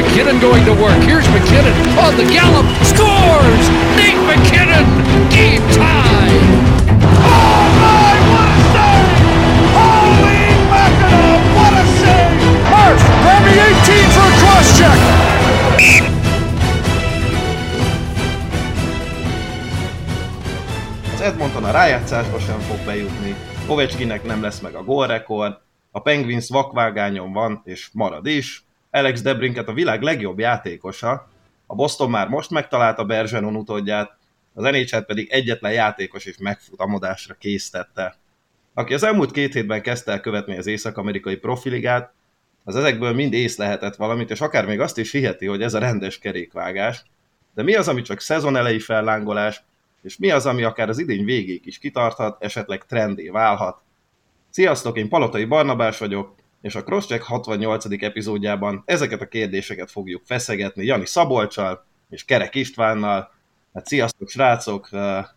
McKinnon going to work. Here's McKinnon on the gallop. Scores! Nate McKinnon! Game tie! My, what a save! Holy mackerel, what a save! Murph, grab me 18 for a cross check! Az Edmonton a rájátszásba sem fog bejutni, Ovechkinnek nem lesz meg a gólrekord, a Penguins vakvágányon van, és marad is, Alex Debrinket a világ legjobb játékosa, a Boston már most megtalálta Bergeron utódját, az nhl pedig egyetlen játékos is megfutamodásra késztette. Aki az elmúlt két hétben kezdte el követni az észak-amerikai profiligát, az ezekből mind ész lehetett valamit, és akár még azt is hiheti, hogy ez a rendes kerékvágás. De mi az, ami csak szezon elejé fellángolás, és mi az, ami akár az idény végéig is kitarthat, esetleg trendé válhat. Sziasztok, én Palotai Barnabás vagyok, és a Crosscheck 68. epizódjában ezeket a kérdéseket fogjuk feszegetni Jani Szabolcsal és Kerek Istvánnal. Hát sziasztok srácok,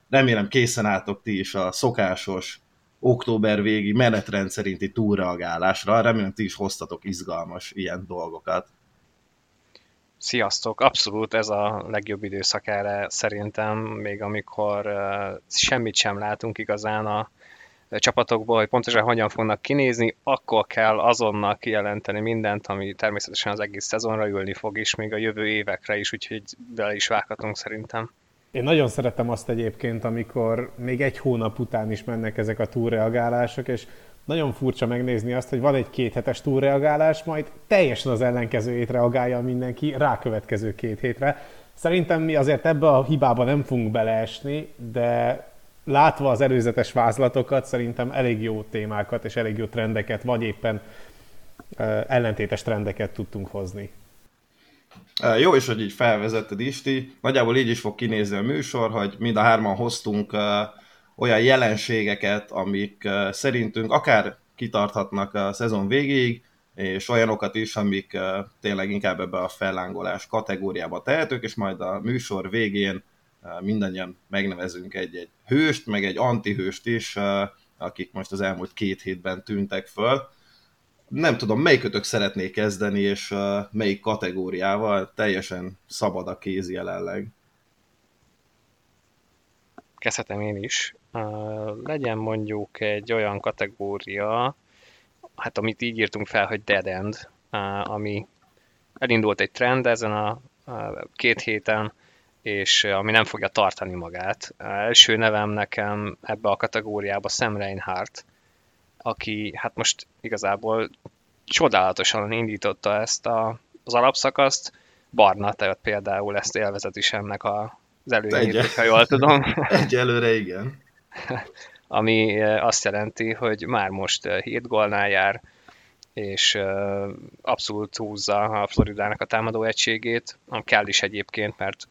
remélem készen álltok ti is a szokásos október végi menetrend szerinti túlreagálásra. Remélem ti is hoztatok izgalmas ilyen dolgokat. Sziasztok! Abszolút ez a legjobb időszak erre szerintem, még amikor uh, semmit sem látunk igazán a csapatokból, hogy pontosan hogyan fognak kinézni, akkor kell azonnal kijelenteni mindent, ami természetesen az egész szezonra ülni fog, és még a jövő évekre is, úgyhogy bele is vághatunk szerintem. Én nagyon szeretem azt egyébként, amikor még egy hónap után is mennek ezek a túlreagálások, és nagyon furcsa megnézni azt, hogy van egy kéthetes túlreagálás, majd teljesen az ellenkezőjét reagálja mindenki rá következő két hétre. Szerintem mi azért ebbe a hibába nem fogunk beleesni, de látva az előzetes vázlatokat, szerintem elég jó témákat és elég jó trendeket, vagy éppen ellentétes trendeket tudtunk hozni. Jó is, hogy így felvezetted Isti. Nagyjából így is fog kinézni a műsor, hogy mind a hárman hoztunk olyan jelenségeket, amik szerintünk akár kitarthatnak a szezon végéig, és olyanokat is, amik tényleg inkább ebbe a fellángolás kategóriába tehetők, és majd a műsor végén mindannyian megnevezünk egy-egy hőst, meg egy antihőst is, akik most az elmúlt két hétben tűntek föl. Nem tudom, melyikötök szeretné kezdeni, és melyik kategóriával, teljesen szabad a kéz jelenleg. Kezdhetem én is. legyen mondjuk egy olyan kategória, hát amit így írtunk fel, hogy dead end, ami elindult egy trend ezen a két héten, és ami nem fogja tartani magát. Első nevem nekem ebbe a kategóriába Sam Reinhardt, aki hát most igazából csodálatosan indította ezt a, az alapszakaszt. Barna tehát például ezt élvezetésemnek a, az előnyét, ha jól tudom. Egyelőre igen. ami azt jelenti, hogy már most 7 gólnál jár, és abszolút húzza a Floridának a támadó egységét, kell is egyébként, mert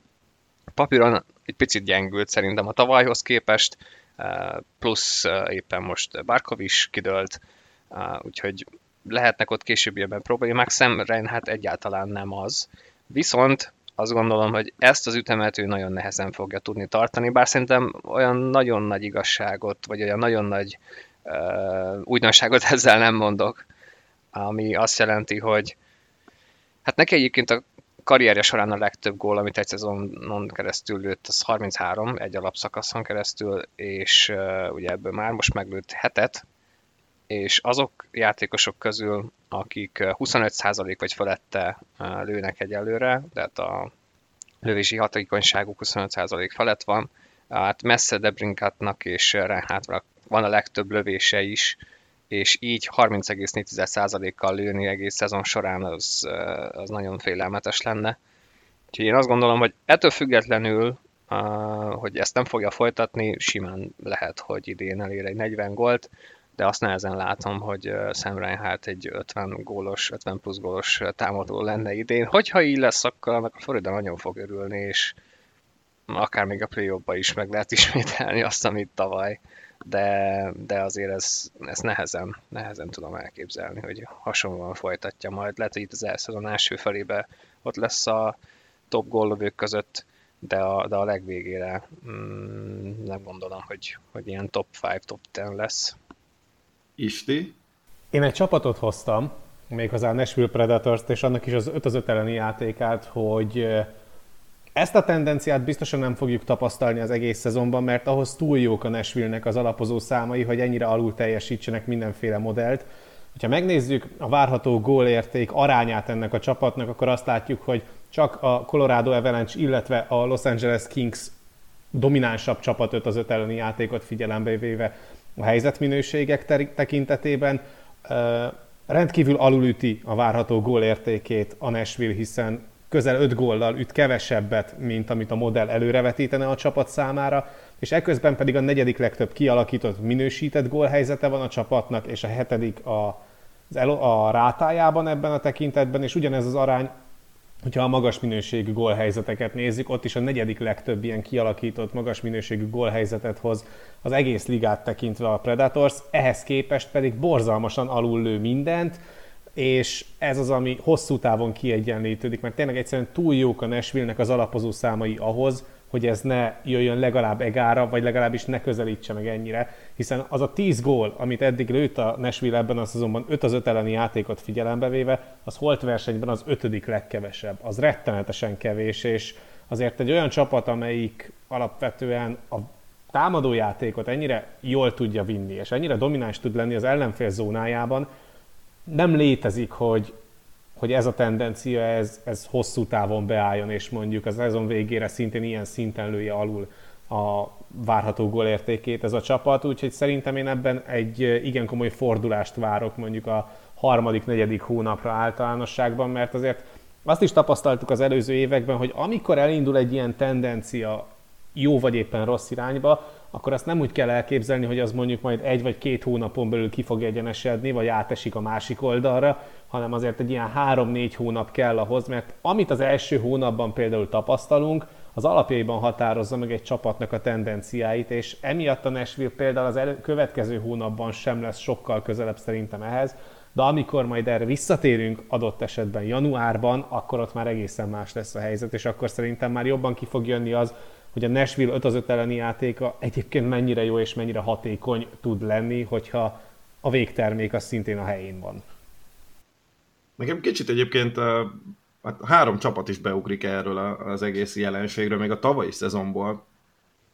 papíron egy picit gyengült szerintem a tavalyhoz képest, eh, plusz eh, éppen most Barkov is kidőlt, eh, úgyhogy lehetnek ott későbbiekben problémák, Sam Reinhardt egyáltalán nem az. Viszont azt gondolom, hogy ezt az ütemet ő nagyon nehezen fogja tudni tartani, bár szerintem olyan nagyon nagy igazságot, vagy olyan nagyon nagy uh, újdonságot ezzel nem mondok, ami azt jelenti, hogy hát neki egyébként a karrierje során a legtöbb gól, amit egy szezonon keresztül lőtt, az 33, egy alapszakaszon keresztül, és uh, ugye ebből már most meglőtt hetet, és azok játékosok közül, akik 25% vagy felette uh, lőnek egyelőre, tehát a lövési hatékonyságuk 25% felett van, hát messze Debrinkatnak és Reinhardtnak van a legtöbb lövése is, és így 30,4%-kal lőni egész szezon során az, az nagyon félelmetes lenne. Úgyhogy én azt gondolom, hogy ettől függetlenül, hogy ezt nem fogja folytatni, simán lehet, hogy idén elér egy 40 gólt, de azt nehezen látom, hogy Sam Reinhardt egy 50 gólos, 50 plusz gólos támadó lenne idén. Hogyha így lesz, akkor a Florida nagyon fog örülni, és akár még a play is meg lehet ismételni azt, amit tavaly de, de azért ez, ezt nehezen, nehezen tudom elképzelni, hogy hasonlóan folytatja majd. Lehet, hogy itt az elszezon első felébe ott lesz a top góllövők között, de a, de a legvégére mm, nem gondolom, hogy, hogy ilyen top 5, top 10 lesz. Isti? Én egy csapatot hoztam, méghozzá a Nashville Predators-t, és annak is az 5 az 5 elleni játékát, hogy ezt a tendenciát biztosan nem fogjuk tapasztalni az egész szezonban, mert ahhoz túl jók a Nashville-nek az alapozó számai, hogy ennyire alul teljesítsenek mindenféle modellt. Ha megnézzük a várható gólérték arányát ennek a csapatnak, akkor azt látjuk, hogy csak a Colorado Avalanche, illetve a Los Angeles Kings dominánsabb csapat 5 az 5 elleni játékot figyelembe véve a helyzetminőségek tekintetében. Rendkívül alulüti a várható gólértékét a Nashville, hiszen közel 5 góllal üt kevesebbet, mint amit a modell előrevetítene a csapat számára, és ekközben pedig a negyedik legtöbb kialakított minősített gólhelyzete van a csapatnak, és a hetedik a, az a rátájában ebben a tekintetben, és ugyanez az arány hogyha a magas minőségű gólhelyzeteket nézzük, ott is a negyedik legtöbb ilyen kialakított magas minőségű gólhelyzetet hoz az egész ligát tekintve a Predators, ehhez képest pedig borzalmasan alul lő mindent, és ez az, ami hosszú távon kiegyenlítődik, mert tényleg egyszerűen túl jók a Nashville-nek az alapozó számai ahhoz, hogy ez ne jöjjön legalább egára, vagy legalábbis ne közelítse meg ennyire, hiszen az a 10 gól, amit eddig lőtt a Nashville ebben a szezonban 5 az 5 elleni játékot figyelembe véve, az holt versenyben az ötödik legkevesebb. Az rettenetesen kevés, és azért egy olyan csapat, amelyik alapvetően a támadó játékot ennyire jól tudja vinni, és ennyire domináns tud lenni az ellenfél zónájában, nem létezik, hogy, hogy ez a tendencia, ez, ez hosszú távon beálljon, és mondjuk az szezon végére szintén ilyen szinten lője alul a várható gólértékét ez a csapat, úgyhogy szerintem én ebben egy igen komoly fordulást várok mondjuk a harmadik, negyedik hónapra általánosságban, mert azért azt is tapasztaltuk az előző években, hogy amikor elindul egy ilyen tendencia jó vagy éppen rossz irányba, akkor azt nem úgy kell elképzelni, hogy az mondjuk majd egy vagy két hónapon belül ki fog egyenesedni, vagy átesik a másik oldalra, hanem azért egy ilyen három-négy hónap kell ahhoz, mert amit az első hónapban például tapasztalunk, az alapjaiban határozza meg egy csapatnak a tendenciáit, és emiatt a Nashville például az elő, következő hónapban sem lesz sokkal közelebb szerintem ehhez, de amikor majd erre visszatérünk adott esetben januárban, akkor ott már egészen más lesz a helyzet, és akkor szerintem már jobban ki fog jönni az, hogy a Nashville 5 az 5 elleni játéka egyébként mennyire jó és mennyire hatékony tud lenni, hogyha a végtermék az szintén a helyén van. Nekem kicsit egyébként hát három csapat is beugrik erről az egész jelenségről, még a tavalyi szezonból,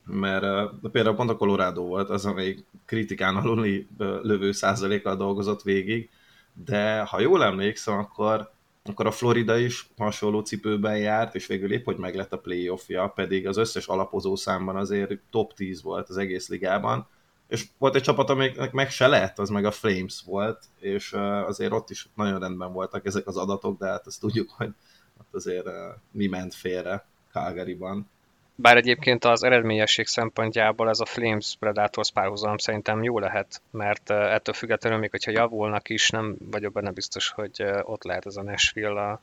mert például pont a Colorado volt az, amelyik kritikán aluli lövő százalékkal dolgozott végig, de ha jól emlékszem, akkor akkor a Florida is hasonló cipőben járt, és végül épp, hogy meglett a playoffja, pedig az összes alapozó számban azért top 10 volt az egész ligában, és volt egy csapat, amiknek meg se lett, az meg a Flames volt, és azért ott is nagyon rendben voltak ezek az adatok, de hát azt tudjuk, hogy ott azért mi ment félre Calgary-ban. Bár egyébként az eredményesség szempontjából ez a Flames Predators párhuzam szerintem jó lehet, mert ettől függetlenül még, hogyha javulnak is, nem vagyok benne biztos, hogy ott lehet ez a Nashville a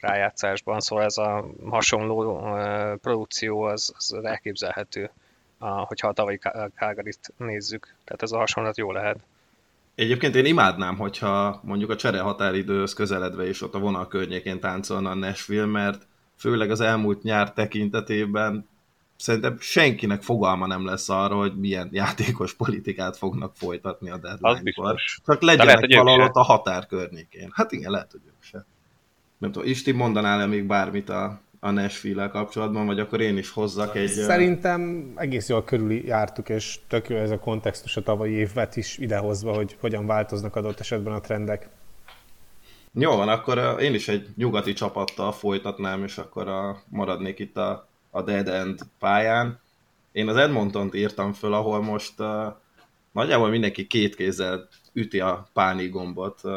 rájátszásban, szóval ez a hasonló produkció az, az elképzelhető, hogyha a tavalyi Calgary-t nézzük. Tehát ez a hasonlat jó lehet. Egyébként én imádnám, hogyha mondjuk a csere határidőhöz közeledve is ott a vonal környékén táncolna a Nashville, mert főleg az elmúlt nyár tekintetében szerintem senkinek fogalma nem lesz arra, hogy milyen játékos politikát fognak folytatni a deadline-kor. Csak legyenek valahol ott a határ környékén. Hát igen, lehet, hogy ők se. Nem tudom, Isti mondanál-e még bármit a, a nashville kapcsolatban, vagy akkor én is hozzak egy... Szerintem egész jól körül jártuk, és tök jó ez a kontextus a tavalyi évet is idehozva, hogy hogyan változnak adott esetben a trendek. Jó van, akkor én is egy nyugati csapattal folytatnám, és akkor a, maradnék itt a a Dead End pályán. Én az Edmontont írtam föl, ahol most uh, nagyjából mindenki két kézzel üti a pánik gombot uh,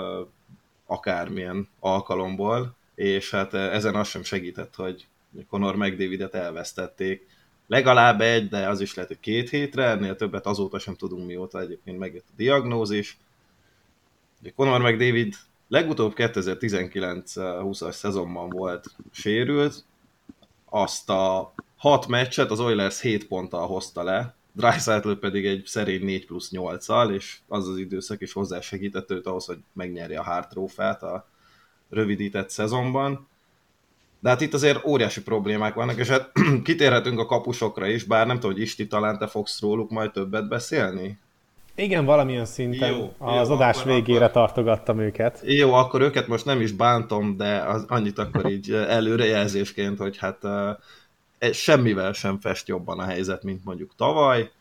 akármilyen alkalomból, és hát uh, ezen az sem segített, hogy Conor McDavidet elvesztették. Legalább egy, de az is lehet, hogy két hétre, ennél többet azóta sem tudunk mióta egyébként megjött a diagnózis. Conor McDavid legutóbb 2019-20-as szezonban volt sérült, azt a hat meccset az Oilers 7 ponttal hozta le, Dreisaitl pedig egy szerény 4 plusz 8-al, és az az időszak is hozzásegített őt ahhoz, hogy megnyerje a Hart trófát a rövidített szezonban. De hát itt azért óriási problémák vannak, és hát kitérhetünk a kapusokra is, bár nem tudom, hogy Isti talán te fogsz róluk majd többet beszélni? Igen, valamilyen szinten jó, az jó, adás akkor, végére akkor, tartogattam őket. Jó, akkor őket most nem is bántom, de az, annyit akkor így előrejelzésként, hogy hát uh, semmivel sem fest jobban a helyzet, mint mondjuk tavaly.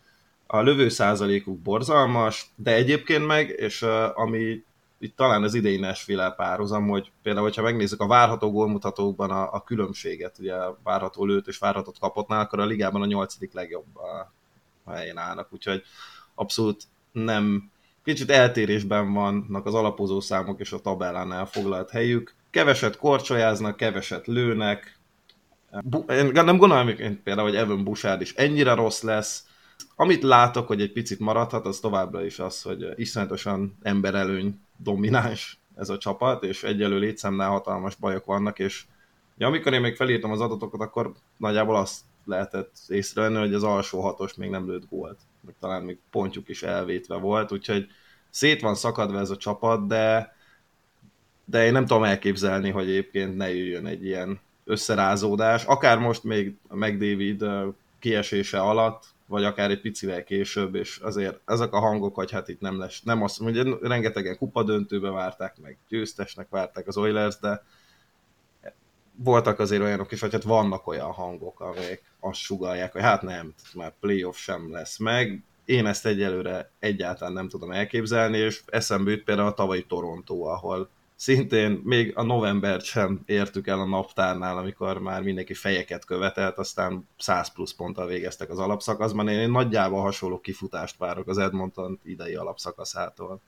A lövő százalékuk borzalmas, de egyébként meg, és uh, ami itt talán az idei Nashville párhuzam, hogy például, hogyha megnézzük a várható gólmutatókban a, a különbséget, ugye várható lőtt és várhatott kapottnál, akkor a ligában a nyolcadik legjobb a, a helyen állnak, úgyhogy abszolút nem, kicsit eltérésben vannak az alapozó számok és a tabellán elfoglalt helyük. Keveset korcsolyáznak, keveset lőnek. Én nem gondolom hogy például, hogy Evan Bouchard is ennyire rossz lesz. Amit látok, hogy egy picit maradhat, az továbbra is az, hogy iszonyatosan emberelőny domináns ez a csapat, és egyelő létszámnál hatalmas bajok vannak, és ja, amikor én még felírtam az adatokat, akkor nagyjából azt lehetett észrevenni, hogy az alsó hatos még nem lőtt gólt, meg talán még pontjuk is elvétve volt, úgyhogy szét van szakadva ez a csapat, de, de én nem tudom elképzelni, hogy egyébként ne jöjjön egy ilyen összerázódás, akár most még a McDavid kiesése alatt, vagy akár egy picivel később, és azért ezek a hangok, hogy hát itt nem lesz, nem azt mondja, rengetegen kupadöntőbe várták, meg győztesnek várták az Oilers, de voltak azért olyanok is, vagy hát vannak olyan hangok, amelyek azt sugalják, hogy hát nem, már playoff sem lesz meg. Én ezt egyelőre egyáltalán nem tudom elképzelni, és eszembe jut például a tavalyi Toronto, ahol szintén még a novembert sem értük el a naptárnál, amikor már mindenki fejeket követelt, aztán 100 plusz ponttal végeztek az alapszakaszban. Én nagyjából hasonló kifutást várok az Edmonton idei alapszakaszától.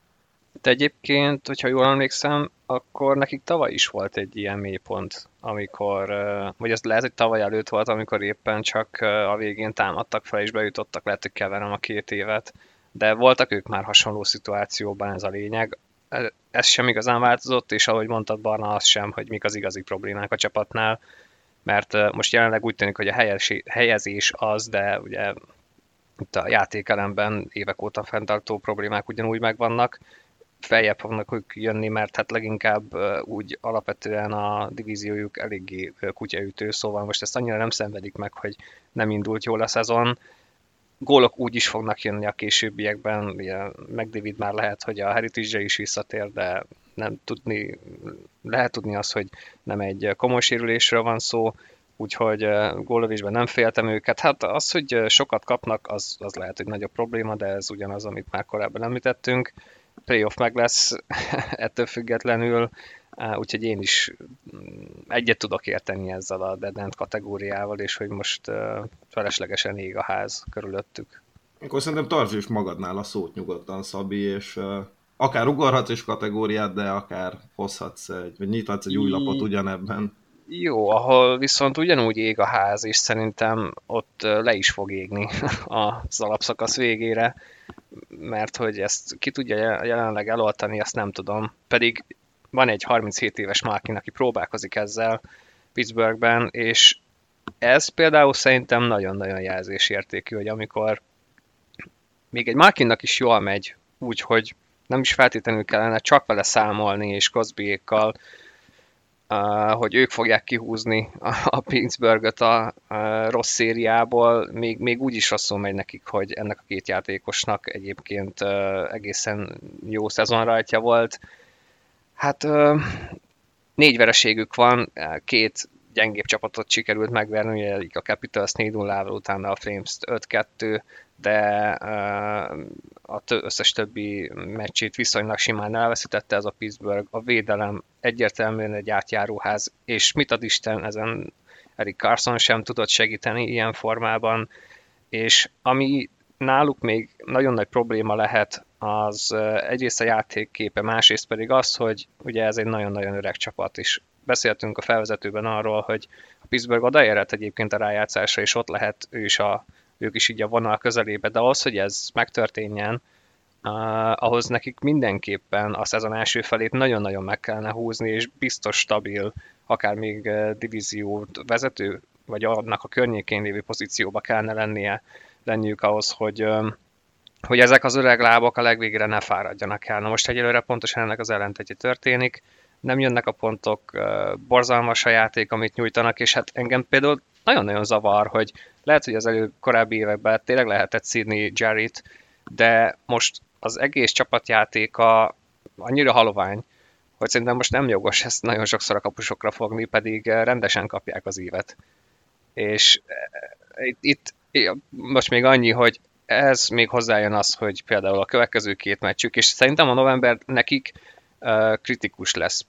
De egyébként, hogyha jól emlékszem, akkor nekik tavaly is volt egy ilyen mélypont, amikor, vagy ez lehet, hogy tavaly előtt volt, amikor éppen csak a végén támadtak fel és bejutottak, lehet, hogy keverem a két évet, de voltak ők már hasonló szituációban, ez a lényeg. Ez sem igazán változott, és ahogy mondtad Barna, az sem, hogy mik az igazi problémák a csapatnál, mert most jelenleg úgy tűnik, hogy a helyezés az, de ugye itt a játékelemben évek óta fenntartó problémák ugyanúgy megvannak, feljebb fognak ők jönni, mert hát leginkább úgy alapvetően a divíziójuk eléggé kutyaütő, szóval most ezt annyira nem szenvedik meg, hogy nem indult jól a szezon. Gólok úgy is fognak jönni a későbbiekben, ugye McDavid már lehet, hogy a heritage is visszatér, de nem tudni, lehet tudni azt, hogy nem egy komoly sérülésről van szó, úgyhogy gólövésben nem féltem őket. Hát az, hogy sokat kapnak, az, az lehet, hogy nagyobb probléma, de ez ugyanaz, amit már korábban említettünk playoff meg lesz ettől függetlenül, úgyhogy én is mm, egyet tudok érteni ezzel a dead end kategóriával, és hogy most feleslegesen ég a ház körülöttük. Akkor szerintem tartsd is magadnál a szót nyugodtan, Szabi, és akár ugorhatsz is kategóriát, de akár hozhatsz egy, vagy nyithatsz egy új lapot ugyanebben. Jó, ahol viszont ugyanúgy ég a ház, és szerintem ott le is fog égni az alapszakasz végére, mert hogy ezt ki tudja jelenleg eloltani, azt nem tudom. Pedig van egy 37 éves Malkin, aki próbálkozik ezzel Pittsburghben, és ez például szerintem nagyon-nagyon jelzésértékű, hogy amikor még egy Malkinnak is jól megy, úgyhogy nem is feltétlenül kellene csak vele számolni, és Cosbyékkal hogy ők fogják kihúzni a Pittsburghet a, a rossz szériából, még, még úgy is rosszul megy nekik, hogy ennek a két játékosnak egyébként egészen jó szezonrajtja volt. Hát négy vereségük van, két gyengébb csapatot sikerült megverni, ugye a Capitals 4 0 utána a Flames 5-2, de a összes többi meccsét viszonylag simán elveszítette ez a Pittsburgh. A védelem egyértelműen egy átjáróház, és mit ad Isten, ezen Eric Carson sem tudott segíteni ilyen formában, és ami náluk még nagyon nagy probléma lehet, az egyrészt a játékképe, másrészt pedig az, hogy ugye ez egy nagyon-nagyon öreg csapat, és beszéltünk a felvezetőben arról, hogy a Pittsburgh odaérhet egyébként a rájátszásra, és ott lehet ő is a ők is így a vonal közelébe, de ahhoz, hogy ez megtörténjen, uh, ahhoz nekik mindenképpen a szezon első felét nagyon-nagyon meg kellene húzni, és biztos stabil, akár még uh, vezető, vagy annak a környékén lévő pozícióba kellene lennie, lenniük ahhoz, hogy, hogy ezek az öreg lábak a legvégére ne fáradjanak el. Na most egyelőre pontosan ennek az ellentetje történik, nem jönnek a pontok, borzalmas a játék, amit nyújtanak, és hát engem például nagyon-nagyon zavar, hogy lehet, hogy az elő korábbi években tényleg lehetett szídni Jarit, de most az egész csapatjátéka annyira halovány, hogy szerintem most nem jogos ezt nagyon sokszor a kapusokra fogni, pedig rendesen kapják az ívet. És itt, itt most még annyi, hogy ez még hozzájön az, hogy például a következő két meccsük, és szerintem a november nekik kritikus lesz.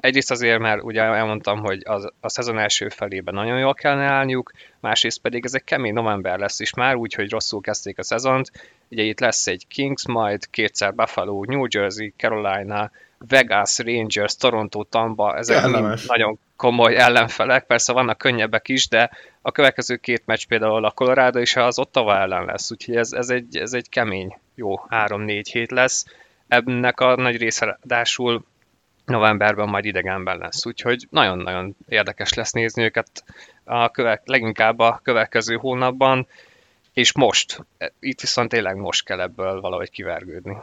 Egyrészt azért, mert ugye elmondtam, hogy az, a szezon első felében nagyon jól kellene állniuk, másrészt pedig ez egy kemény november lesz is már, úgyhogy rosszul kezdték a szezont. Ugye itt lesz egy Kings, majd kétszer Buffalo, New Jersey, Carolina, Vegas, Rangers, Toronto, Tampa, ezek mind nagyon komoly ellenfelek, persze vannak könnyebbek is, de a következő két meccs például a Colorado és az Ottawa ellen lesz, úgyhogy ez, ez, egy, ez egy kemény, jó 3-4 hét lesz. Ennek a nagy része ráadásul novemberben majd idegenben lesz, úgyhogy nagyon-nagyon érdekes lesz nézni őket a köve- leginkább a következő hónapban, és most, itt viszont tényleg most kell ebből valahogy kivergődni.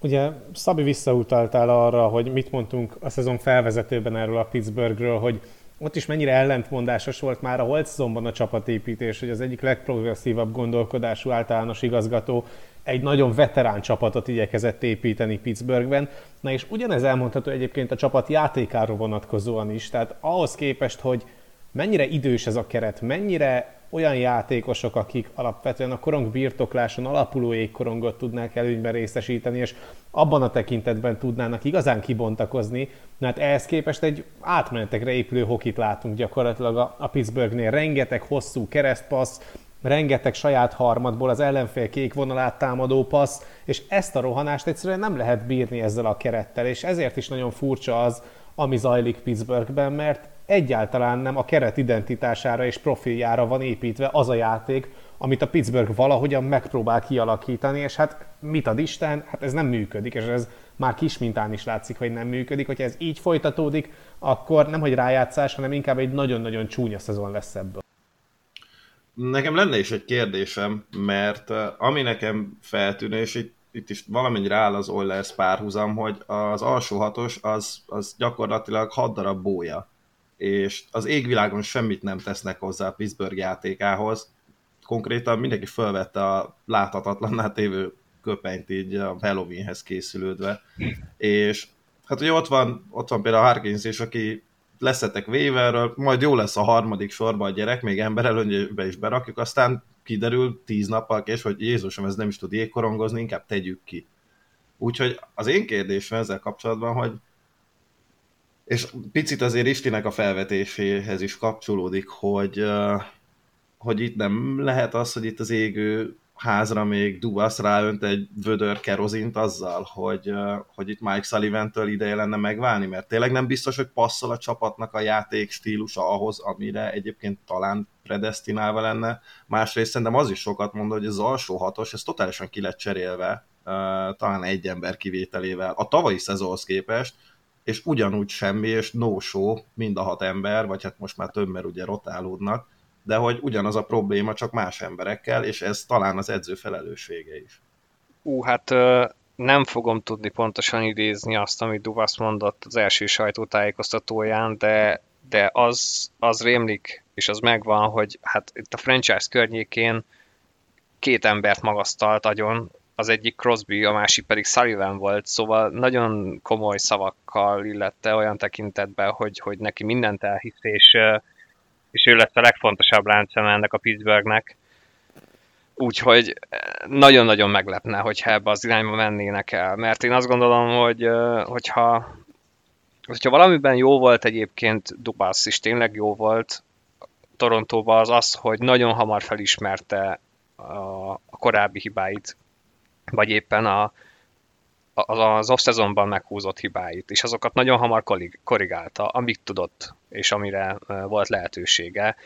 Ugye Szabi visszautaltál arra, hogy mit mondtunk a szezon felvezetőben erről a Pittsburghről, hogy ott is mennyire ellentmondásos volt már a holt szezonban a csapatépítés, hogy az egyik legprogresszívabb gondolkodású általános igazgató egy nagyon veterán csapatot igyekezett építeni Pittsburghben. Na és ugyanez elmondható egyébként a csapat játékáról vonatkozóan is, tehát ahhoz képest, hogy mennyire idős ez a keret, mennyire olyan játékosok, akik alapvetően a korong birtokláson alapuló égkorongot tudnák előnyben részesíteni, és abban a tekintetben tudnának igazán kibontakozni, mert ehhez képest egy átmenetekre épülő hokit látunk gyakorlatilag a, a Pittsburghnél. Rengeteg hosszú keresztpassz, rengeteg saját harmadból az ellenfél kék vonalát támadó passz, és ezt a rohanást egyszerűen nem lehet bírni ezzel a kerettel, és ezért is nagyon furcsa az, ami zajlik Pittsburghben, mert egyáltalán nem a keret identitására és profiljára van építve az a játék, amit a Pittsburgh valahogyan megpróbál kialakítani, és hát mit ad Isten, hát ez nem működik, és ez már kis mintán is látszik, hogy nem működik. Hogyha ez így folytatódik, akkor nem hogy rájátszás, hanem inkább egy nagyon-nagyon csúnya szezon lesz ebből. Nekem lenne is egy kérdésem, mert ami nekem feltűnő, és itt, itt is valamennyire áll az Oilers párhuzam, hogy az alsó hatos az, az gyakorlatilag hat darab bója és az égvilágon semmit nem tesznek hozzá a Pittsburgh játékához. Konkrétan mindenki felvette a láthatatlanná tévő köpenyt így a Halloweenhez készülődve. És hát ugye ott van, ott van például Harkins is, aki leszetek Waverről, majd jó lesz a harmadik sorban a gyerek, még ember előnybe is berakjuk, aztán kiderül tíz nappal kés, hogy Jézusom, ez nem is tud jégkorongozni, inkább tegyük ki. Úgyhogy az én kérdésem ezzel kapcsolatban, hogy és picit azért Istinek a felvetéséhez is kapcsolódik, hogy, hogy itt nem lehet az, hogy itt az égő házra még Dubasz ráönt egy vödör kerozint azzal, hogy, hogy itt Mike Sullivan-től ideje lenne megválni, mert tényleg nem biztos, hogy passzol a csapatnak a játék stílusa ahhoz, amire egyébként talán predestinálva lenne. Másrészt szerintem az is sokat mond, hogy az alsó hatos, ez totálisan ki lett cserélve, talán egy ember kivételével a tavalyi szezonhoz képest, és ugyanúgy semmi, és no show mind a hat ember, vagy hát most már több, mert ugye rotálódnak, de hogy ugyanaz a probléma, csak más emberekkel, és ez talán az edző felelőssége is. Ú, hát nem fogom tudni pontosan idézni azt, amit Duvasz mondott az első sajtótájékoztatóján, de, de az, az rémlik, és az megvan, hogy hát itt a franchise környékén két embert magasztalt agyon, az egyik Crosby, a másik pedig Sullivan volt, szóval nagyon komoly szavakkal illette olyan tekintetben, hogy, hogy neki mindent elhisz, és, és ő lesz a legfontosabb láncem ennek a Pittsburghnek. Úgyhogy nagyon-nagyon meglepne, hogyha ebbe az irányba mennének el, mert én azt gondolom, hogy hogyha, hogyha valamiben jó volt egyébként Dubas is tényleg jó volt Torontóban az az, hogy nagyon hamar felismerte a, a korábbi hibáit, vagy éppen a, az off-szezonban meghúzott hibáit, és azokat nagyon hamar korrigálta, amit tudott, és amire volt lehetősége.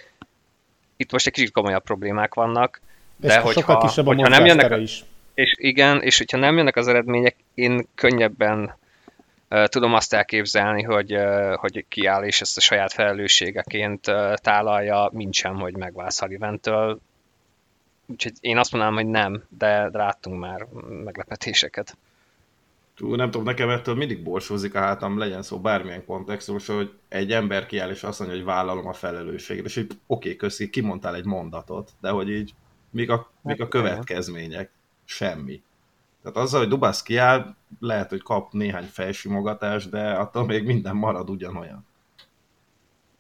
Itt most egy kicsit komolyabb problémák vannak, de és hogyha, hogyha nem jönnek, is. És igen, és hogyha nem jönnek az eredmények, én könnyebben uh, tudom azt elképzelni, hogy, uh, hogy kiáll és ezt a saját felelősségeként uh, tálalja, mint sem, hogy megvál Sullivan-től. Úgyhogy én azt mondanám, hogy nem, de, de láttunk már meglepetéseket. Tú, nem tudom, nekem ettől mindig borsózik a hátam, legyen szó bármilyen kontextus, hogy egy ember kiáll és azt mondja, hogy vállalom a felelősséget, és így oké, okay, köszi, kimondtál egy mondatot, de hogy így mik a, mik a hát, következmények? Semmi. Tehát azzal, hogy Dubász kiáll, lehet, hogy kap néhány felsimogatást, de attól még minden marad ugyanolyan.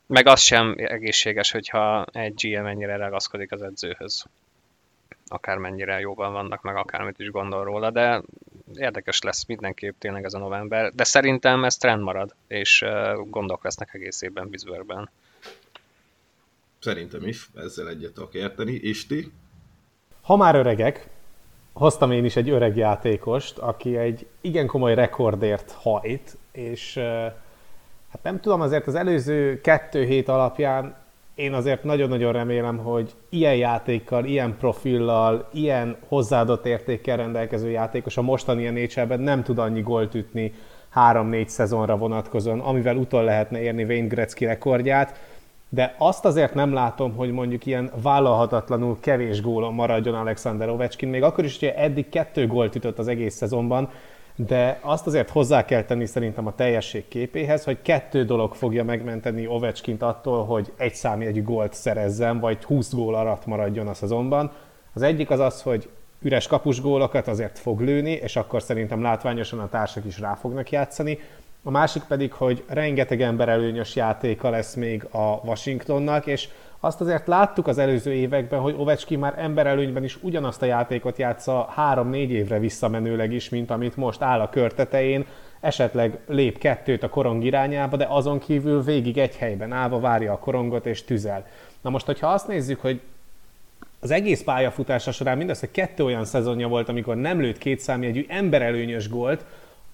Meg az sem egészséges, hogyha egy GM ennyire ragaszkodik az edzőhöz. Akármennyire jóban vannak, meg akármit is gondol róla, de érdekes lesz mindenképp tényleg ez a november. De szerintem ez trend marad, és gondok lesznek egész évben Pittsburghben. Szerintem is, ezzel egyet tudok érteni. Isti? Ha már öregek, hoztam én is egy öreg játékost, aki egy igen komoly rekordért hajt, és hát nem tudom, azért az előző kettő hét alapján én azért nagyon-nagyon remélem, hogy ilyen játékkal, ilyen profillal, ilyen hozzáadott értékkel rendelkező játékos a mostani nhl nem tud annyi gólt ütni 3-4 szezonra vonatkozóan, amivel utol lehetne érni Wayne Gretzky rekordját. De azt azért nem látom, hogy mondjuk ilyen vállalhatatlanul kevés gólon maradjon Alexander Ovechkin, még akkor is, hogy eddig kettő gólt ütött az egész szezonban, de azt azért hozzá kell tenni szerintem a teljesség képéhez, hogy kettő dolog fogja megmenteni Ovechkint attól, hogy egy számjegyű gólt szerezzen, vagy 20 gól alatt maradjon a szezonban. Az egyik az az, hogy üres kapusgólokat azért fog lőni, és akkor szerintem látványosan a társak is rá fognak játszani. A másik pedig, hogy rengeteg ember előnyös játéka lesz még a Washingtonnak, és azt azért láttuk az előző években, hogy Ovechkin már emberelőnyben is ugyanazt a játékot játsza 3-4 évre visszamenőleg is, mint amit most áll a kör tetején, esetleg lép kettőt a korong irányába, de azon kívül végig egy helyben állva várja a korongot és tüzel. Na most, hogyha azt nézzük, hogy az egész pályafutása során mindössze kettő olyan szezonja volt, amikor nem lőtt kétszámjegyű emberelőnyös gólt,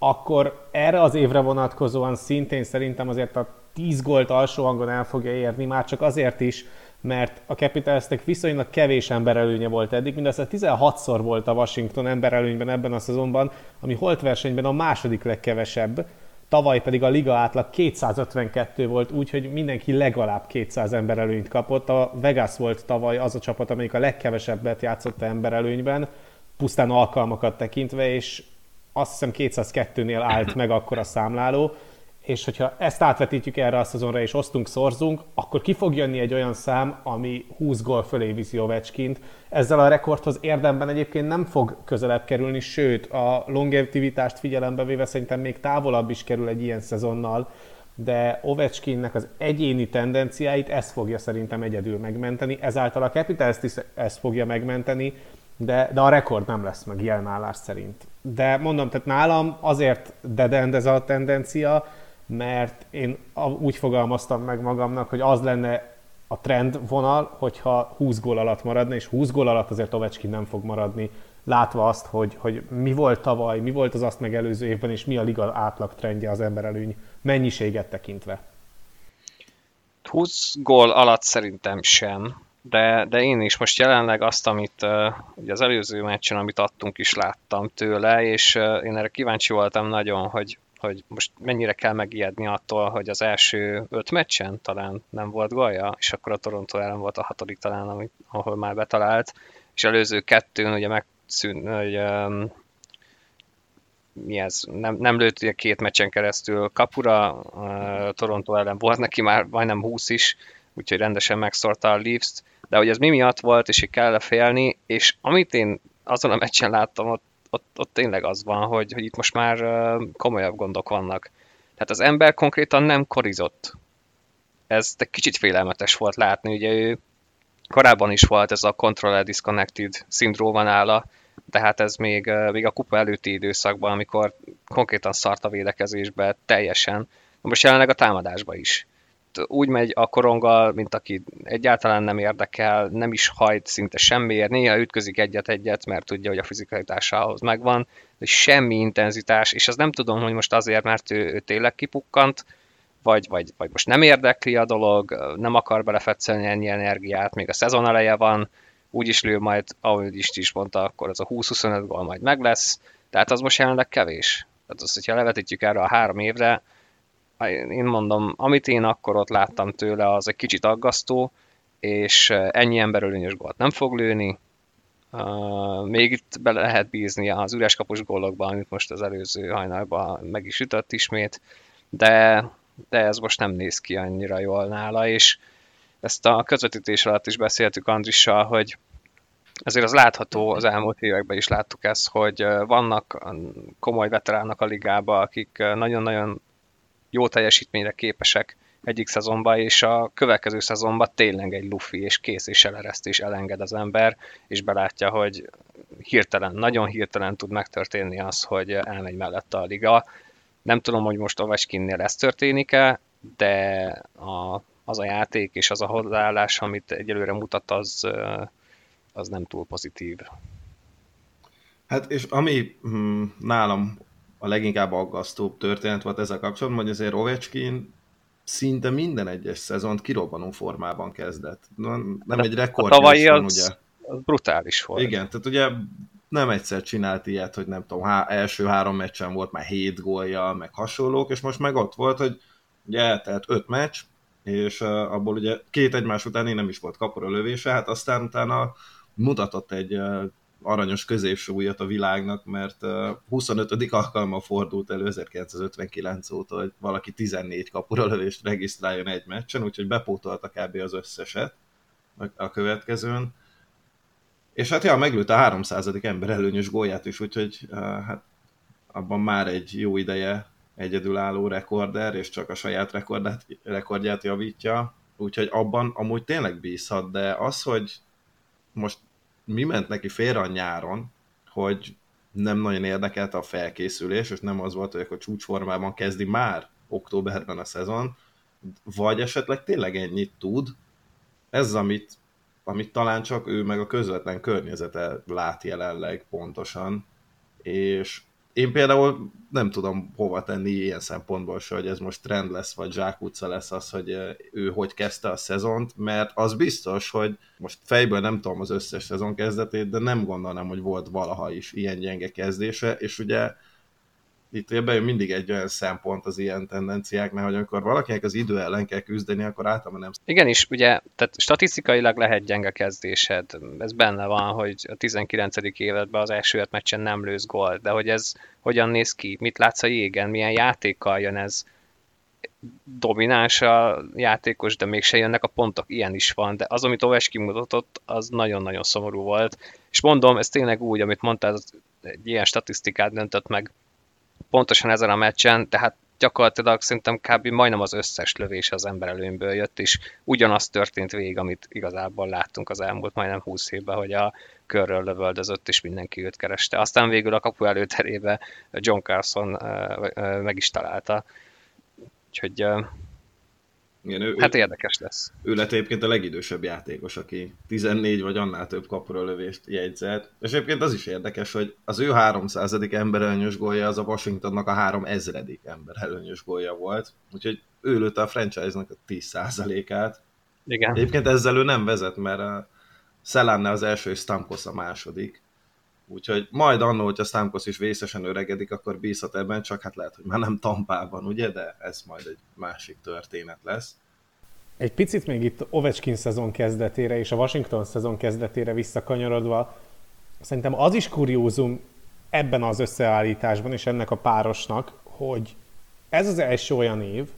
akkor erre az évre vonatkozóan szintén szerintem azért a 10 gólt alsó hangon el fogja érni, már csak azért is, mert a Capitalsnek viszonylag kevés emberelőnye volt eddig, mindössze 16-szor volt a Washington emberelőnyben ebben a szezonban, ami holt versenyben a második legkevesebb, tavaly pedig a liga átlag 252 volt, úgyhogy mindenki legalább 200 emberelőnyt kapott. A Vegas volt tavaly az a csapat, amelyik a legkevesebbet játszott emberelőnyben, pusztán alkalmakat tekintve, és azt hiszem 202-nél állt meg akkor a számláló, és hogyha ezt átvetítjük erre a szezonra, és osztunk, szorzunk, akkor ki fog jönni egy olyan szám, ami 20 gól fölé viszi Ovechkint. Ezzel a rekordhoz érdemben egyébként nem fog közelebb kerülni, sőt, a longevitivitást figyelembe véve szerintem még távolabb is kerül egy ilyen szezonnal, de Ovechkinnek az egyéni tendenciáit ez fogja szerintem egyedül megmenteni, ezáltal a Capitals is ezt fogja megmenteni, de, de a rekord nem lesz meg jelen állás szerint. De mondom, tehát nálam azért dedend ez a tendencia, mert én úgy fogalmaztam meg magamnak, hogy az lenne a trend vonal, hogyha 20 gól alatt maradna, és 20 gól alatt azért Ovechkin nem fog maradni, látva azt, hogy, hogy mi volt tavaly, mi volt az azt megelőző évben, és mi a liga átlag trendje az emberelőny mennyiséget tekintve. 20 gól alatt szerintem sem de, de én is most jelenleg azt, amit ugye az előző meccsen, amit adtunk is láttam tőle, és én erre kíváncsi voltam nagyon, hogy, hogy most mennyire kell megijedni attól, hogy az első öt meccsen talán nem volt golja, és akkor a Toronto ellen volt a hatodik talán, amit, ahol már betalált, és előző kettőn ugye megszűnt, hogy um, mi ez, nem, nem lőtt ugye két meccsen keresztül kapura, uh, Toronto ellen volt neki már majdnem 20 is, úgyhogy rendesen megszorta a Leafs-t, de hogy ez mi miatt volt, és hogy kell félni, és amit én azon a meccsen láttam, ott, ott, ott tényleg az van, hogy, hogy itt most már komolyabb gondok vannak. Tehát az ember konkrétan nem korizott. Ez egy kicsit félelmetes volt látni, ugye ő korábban is volt ez a Controller Disconnected szindróma nála, tehát ez még, még a kupa előtti időszakban, amikor konkrétan szart a védekezésbe teljesen, most jelenleg a támadásba is úgy megy a koronggal, mint aki egyáltalán nem érdekel, nem is hajt szinte semmiért, néha ütközik egyet-egyet, mert tudja, hogy a fizikalitása ahhoz megvan, de semmi intenzitás, és az nem tudom, hogy most azért, mert ő, ő tényleg kipukkant, vagy, vagy, vagy most nem érdekli a dolog, nem akar belefetszelni ennyi energiát, még a szezon eleje van, úgy is lő majd, ahogy is is mondta, akkor az a 20-25 gól majd meg lesz, tehát az most jelenleg kevés. Tehát az, hogyha levetítjük erre a három évre, én mondom, amit én akkor ott láttam tőle, az egy kicsit aggasztó, és ennyi emberölényes gólt nem fog lőni, Uh, még itt bele lehet bízni az üres kapus gólokban, amit most az előző hajnalban meg is ütött ismét, de, de ez most nem néz ki annyira jól nála, és ezt a közvetítés alatt is beszéltük Andrissal, hogy ezért az látható, az elmúlt években is láttuk ezt, hogy vannak komoly veteránok a ligába, akik nagyon-nagyon jó teljesítményre képesek egyik szezonban, és a következő szezonban tényleg egy lufi, és kész, és eleresztés elenged az ember, és belátja, hogy hirtelen, nagyon hirtelen tud megtörténni az, hogy elmegy mellette a liga. Nem tudom, hogy most Ovechkinnél ez történik-e, de a, az a játék és az a hozzáállás, amit egyelőre mutat, az, az nem túl pozitív. Hát és ami hm, nálam a leginkább aggasztóbb történet volt ezzel kapcsolatban, hogy azért Ovechkin szinte minden egyes szezont kirobbanó formában kezdett. Nem De egy rekord. A tavalyi az, ugye. az brutális volt. Igen, tehát ugye nem egyszer csinált ilyet, hogy nem tudom, há, első három meccsen volt már hét gólja, meg hasonlók, és most meg ott volt, hogy ugye eltelt öt meccs, és uh, abból ugye két egymás után nem is volt kapora lövése, hát aztán utána mutatott egy uh, aranyos középsúlyat a világnak, mert 25. alkalommal fordult elő 1959 óta, hogy valaki 14 kapura lövést regisztráljon egy meccsen, úgyhogy bepótolta kb. az összeset a következőn. És hát ja, meglőtt a 300. ember előnyös gólját is, úgyhogy hát abban már egy jó ideje egyedülálló rekorder, és csak a saját rekordját, rekordját javítja, úgyhogy abban amúgy tényleg bízhat, de az, hogy most mi ment neki félre a nyáron, hogy nem nagyon érdekelte a felkészülés, és nem az volt, hogy akkor csúcsformában kezdi már októberben a szezon, vagy esetleg tényleg ennyit tud, ez amit, amit talán csak ő meg a közvetlen környezete lát jelenleg pontosan, és én például nem tudom hova tenni ilyen szempontból se, hogy ez most trend lesz, vagy zsákutca lesz az, hogy ő hogy kezdte a szezont, mert az biztos, hogy most fejből nem tudom az összes szezon kezdetét, de nem gondolnám, hogy volt valaha is ilyen gyenge kezdése, és ugye itt bejön mindig egy olyan szempont az ilyen tendenciáknál, hogy amikor valakinek az idő ellen kell küzdeni, akkor általában nem... Igen is, ugye, tehát statisztikailag lehet gyenge kezdésed. Ez benne van, hogy a 19. évedben az első öt meccsen nem lősz gól, de hogy ez hogyan néz ki, mit látsz a jégen, milyen játékkal jön ez, domináns a játékos, de mégse jönnek a pontok, ilyen is van, de az, amit Oves kimutatott, az nagyon-nagyon szomorú volt. És mondom, ez tényleg úgy, amit mondtál, egy ilyen statisztikát döntött meg pontosan ezen a meccsen, tehát gyakorlatilag szerintem kb. majdnem az összes lövés az ember előnyből jött, és ugyanaz történt végig, amit igazából láttunk az elmúlt majdnem 20 évben, hogy a körről lövöldözött, és mindenki őt kereste. Aztán végül a kapu előterébe John Carson meg is találta. Úgyhogy igen, ő, hát érdekes lesz. Ő lett egyébként a legidősebb játékos, aki 14 vagy annál több kapura lövést jegyzett. És egyébként az is érdekes, hogy az ő 300. emberelőnyös gólja az a Washingtonnak a 3000. emberelőnyös gólja volt. Úgyhogy ő lőtte a franchise-nak a 10%-át. Igen. Egyébként ezzel ő nem vezet, mert a Szelánnál az első és Stamkos a második. Úgyhogy majd annól, hogyha Stamkos is vészesen öregedik, akkor bízhat ebben, csak hát lehet, hogy már nem Tampában, ugye, de ez majd egy másik történet lesz. Egy picit még itt Ovechkin szezon kezdetére és a Washington szezon kezdetére visszakanyarodva, szerintem az is kuriózum ebben az összeállításban és ennek a párosnak, hogy ez az első olyan év,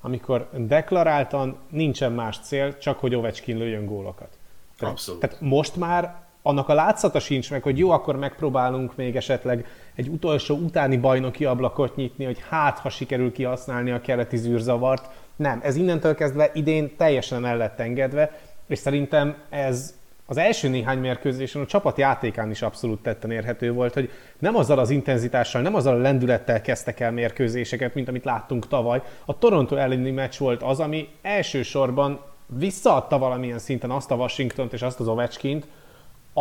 amikor deklaráltan nincsen más cél, csak hogy Ovechkin lőjön gólokat. Tehát, Abszolút. Tehát most már annak a látszata sincs meg, hogy jó, akkor megpróbálunk még esetleg egy utolsó utáni bajnoki ablakot nyitni, hogy hát, ha sikerül kihasználni a keleti zűrzavart. Nem, ez innentől kezdve idén teljesen el lett engedve, és szerintem ez az első néhány mérkőzésen a csapat játékán is abszolút tetten érhető volt, hogy nem azzal az intenzitással, nem azzal a lendülettel kezdtek el mérkőzéseket, mint amit láttunk tavaly. A Toronto elleni meccs volt az, ami elsősorban visszaadta valamilyen szinten azt a Washingtont és azt az Ovechkint,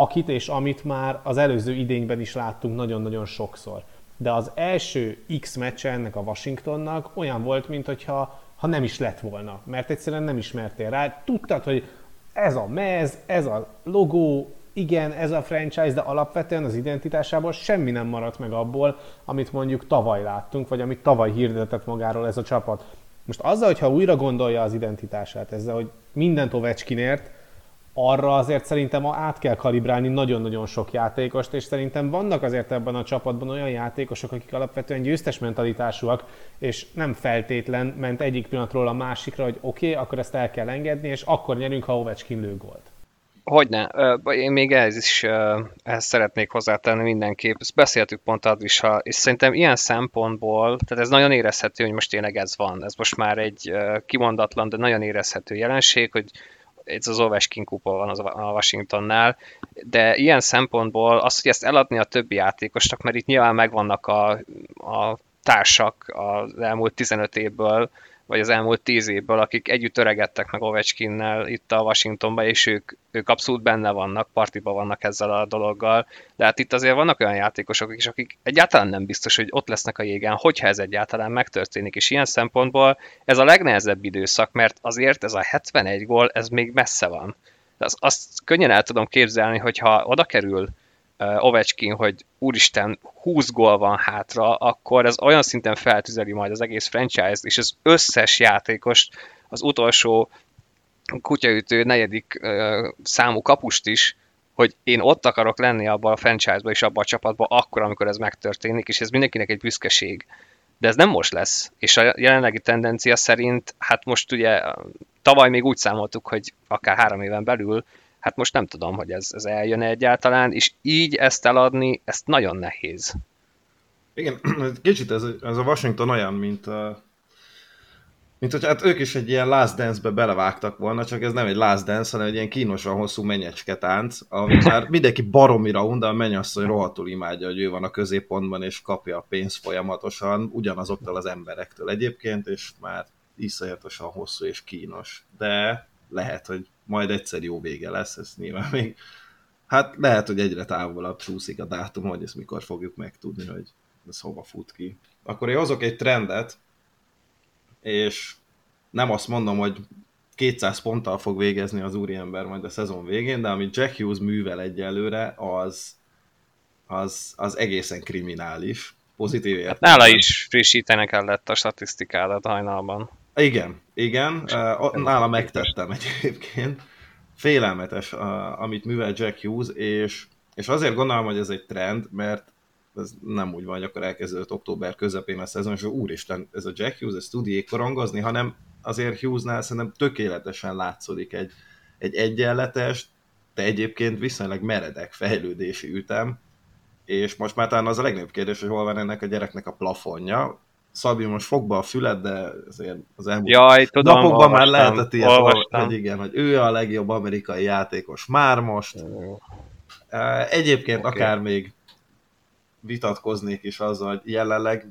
akit és amit már az előző idényben is láttunk nagyon-nagyon sokszor. De az első X meccse ennek a Washingtonnak olyan volt, mintha ha nem is lett volna, mert egyszerűen nem ismertél rá. Tudtad, hogy ez a mez, ez a logó, igen, ez a franchise, de alapvetően az identitásából semmi nem maradt meg abból, amit mondjuk tavaly láttunk, vagy amit tavaly hirdetett magáról ez a csapat. Most azzal, hogyha újra gondolja az identitását, ezzel, hogy mindent Ovechkinért, arra azért szerintem át kell kalibrálni nagyon-nagyon sok játékost, és szerintem vannak azért ebben a csapatban olyan játékosok, akik alapvetően győztes mentalitásúak, és nem feltétlen ment egyik pillanatról a másikra, hogy oké, okay, akkor ezt el kell engedni, és akkor nyerünk, ha Ovechkin lő gólt. Hogyne. Én még ez is ehhez szeretnék hozzátenni mindenképp. Ezt beszéltük pont Advisa, és szerintem ilyen szempontból, tehát ez nagyon érezhető, hogy most tényleg ez van. Ez most már egy kimondatlan, de nagyon érezhető jelenség, hogy ez az Ovechkin kupa van az a Washingtonnál, de ilyen szempontból az, hogy ezt eladni a többi játékosnak, mert itt nyilván megvannak a, a társak az elmúlt 15 évből, vagy az elmúlt tíz évből, akik együtt öregedtek meg Ovechkinnel itt a Washingtonban, és ők, ők abszolút benne vannak, partiba vannak ezzel a dologgal, de hát itt azért vannak olyan játékosok is, akik egyáltalán nem biztos, hogy ott lesznek a jégen, hogyha ez egyáltalán megtörténik, és ilyen szempontból ez a legnehezebb időszak, mert azért ez a 71 gól, ez még messze van. Azt, azt könnyen el tudom képzelni, hogyha oda kerül Ovechkin, hogy úristen, 20 gól van hátra, akkor ez olyan szinten feltüzeli majd az egész franchise-t, és az összes játékost, az utolsó kutyaütő negyedik számú kapust is, hogy én ott akarok lenni abban a franchise-ban és abban a csapatban akkor, amikor ez megtörténik, és ez mindenkinek egy büszkeség. De ez nem most lesz, és a jelenlegi tendencia szerint, hát most ugye tavaly még úgy számoltuk, hogy akár három éven belül hát most nem tudom, hogy ez, ez eljön egyáltalán, és így ezt eladni, ezt nagyon nehéz. Igen, kicsit ez, ez a Washington olyan, mint a, mint hogy hát ők is egy ilyen Last Dance-be belevágtak volna, csak ez nem egy Last Dance, hanem egy ilyen kínosan hosszú menyecske tánc, ami már mindenki baromira und, de a mennyasszony rohadtul imádja, hogy ő van a középpontban, és kapja a pénzt folyamatosan, ugyanazoktól az emberektől egyébként, és már iszonyatosan hosszú és kínos. De lehet, hogy majd egyszer jó vége lesz, ez nyilván még, hát lehet, hogy egyre távolabb csúszik a dátum, hogy ezt mikor fogjuk megtudni, hogy ez hova fut ki. Akkor én hozok egy trendet, és nem azt mondom, hogy 200 ponttal fog végezni az úriember majd a szezon végén, de amit Jack Hughes művel egyelőre, az, az, az egészen kriminális. Pozitív értelemben. Hát nála is frissíteni kellett a statisztikádat hajnalban. Igen, igen, nála megtettem egyébként. Félelmetes, amit művel Jack Hughes, és, és azért gondolom, hogy ez egy trend, mert ez nem úgy van, hogy akkor elkezdődött október közepén a szezon, és úristen, ez a Jack Hughes, ez tud korongozni, hanem azért Hughesnál szerintem tökéletesen látszódik egy, egy egyenletes, de egyébként viszonylag meredek fejlődési ütem, és most már talán az a legnagyobb kérdés, hogy hol van ennek a gyereknek a plafonja. Szabi, most fogba a füled, de azért az elmúlt Jaj, tudom, napokban már lehetett ilyet, olvastam. hogy igen, hogy ő a legjobb amerikai játékos már most. Egyébként okay. akár még vitatkoznék is azzal, hogy jelenleg,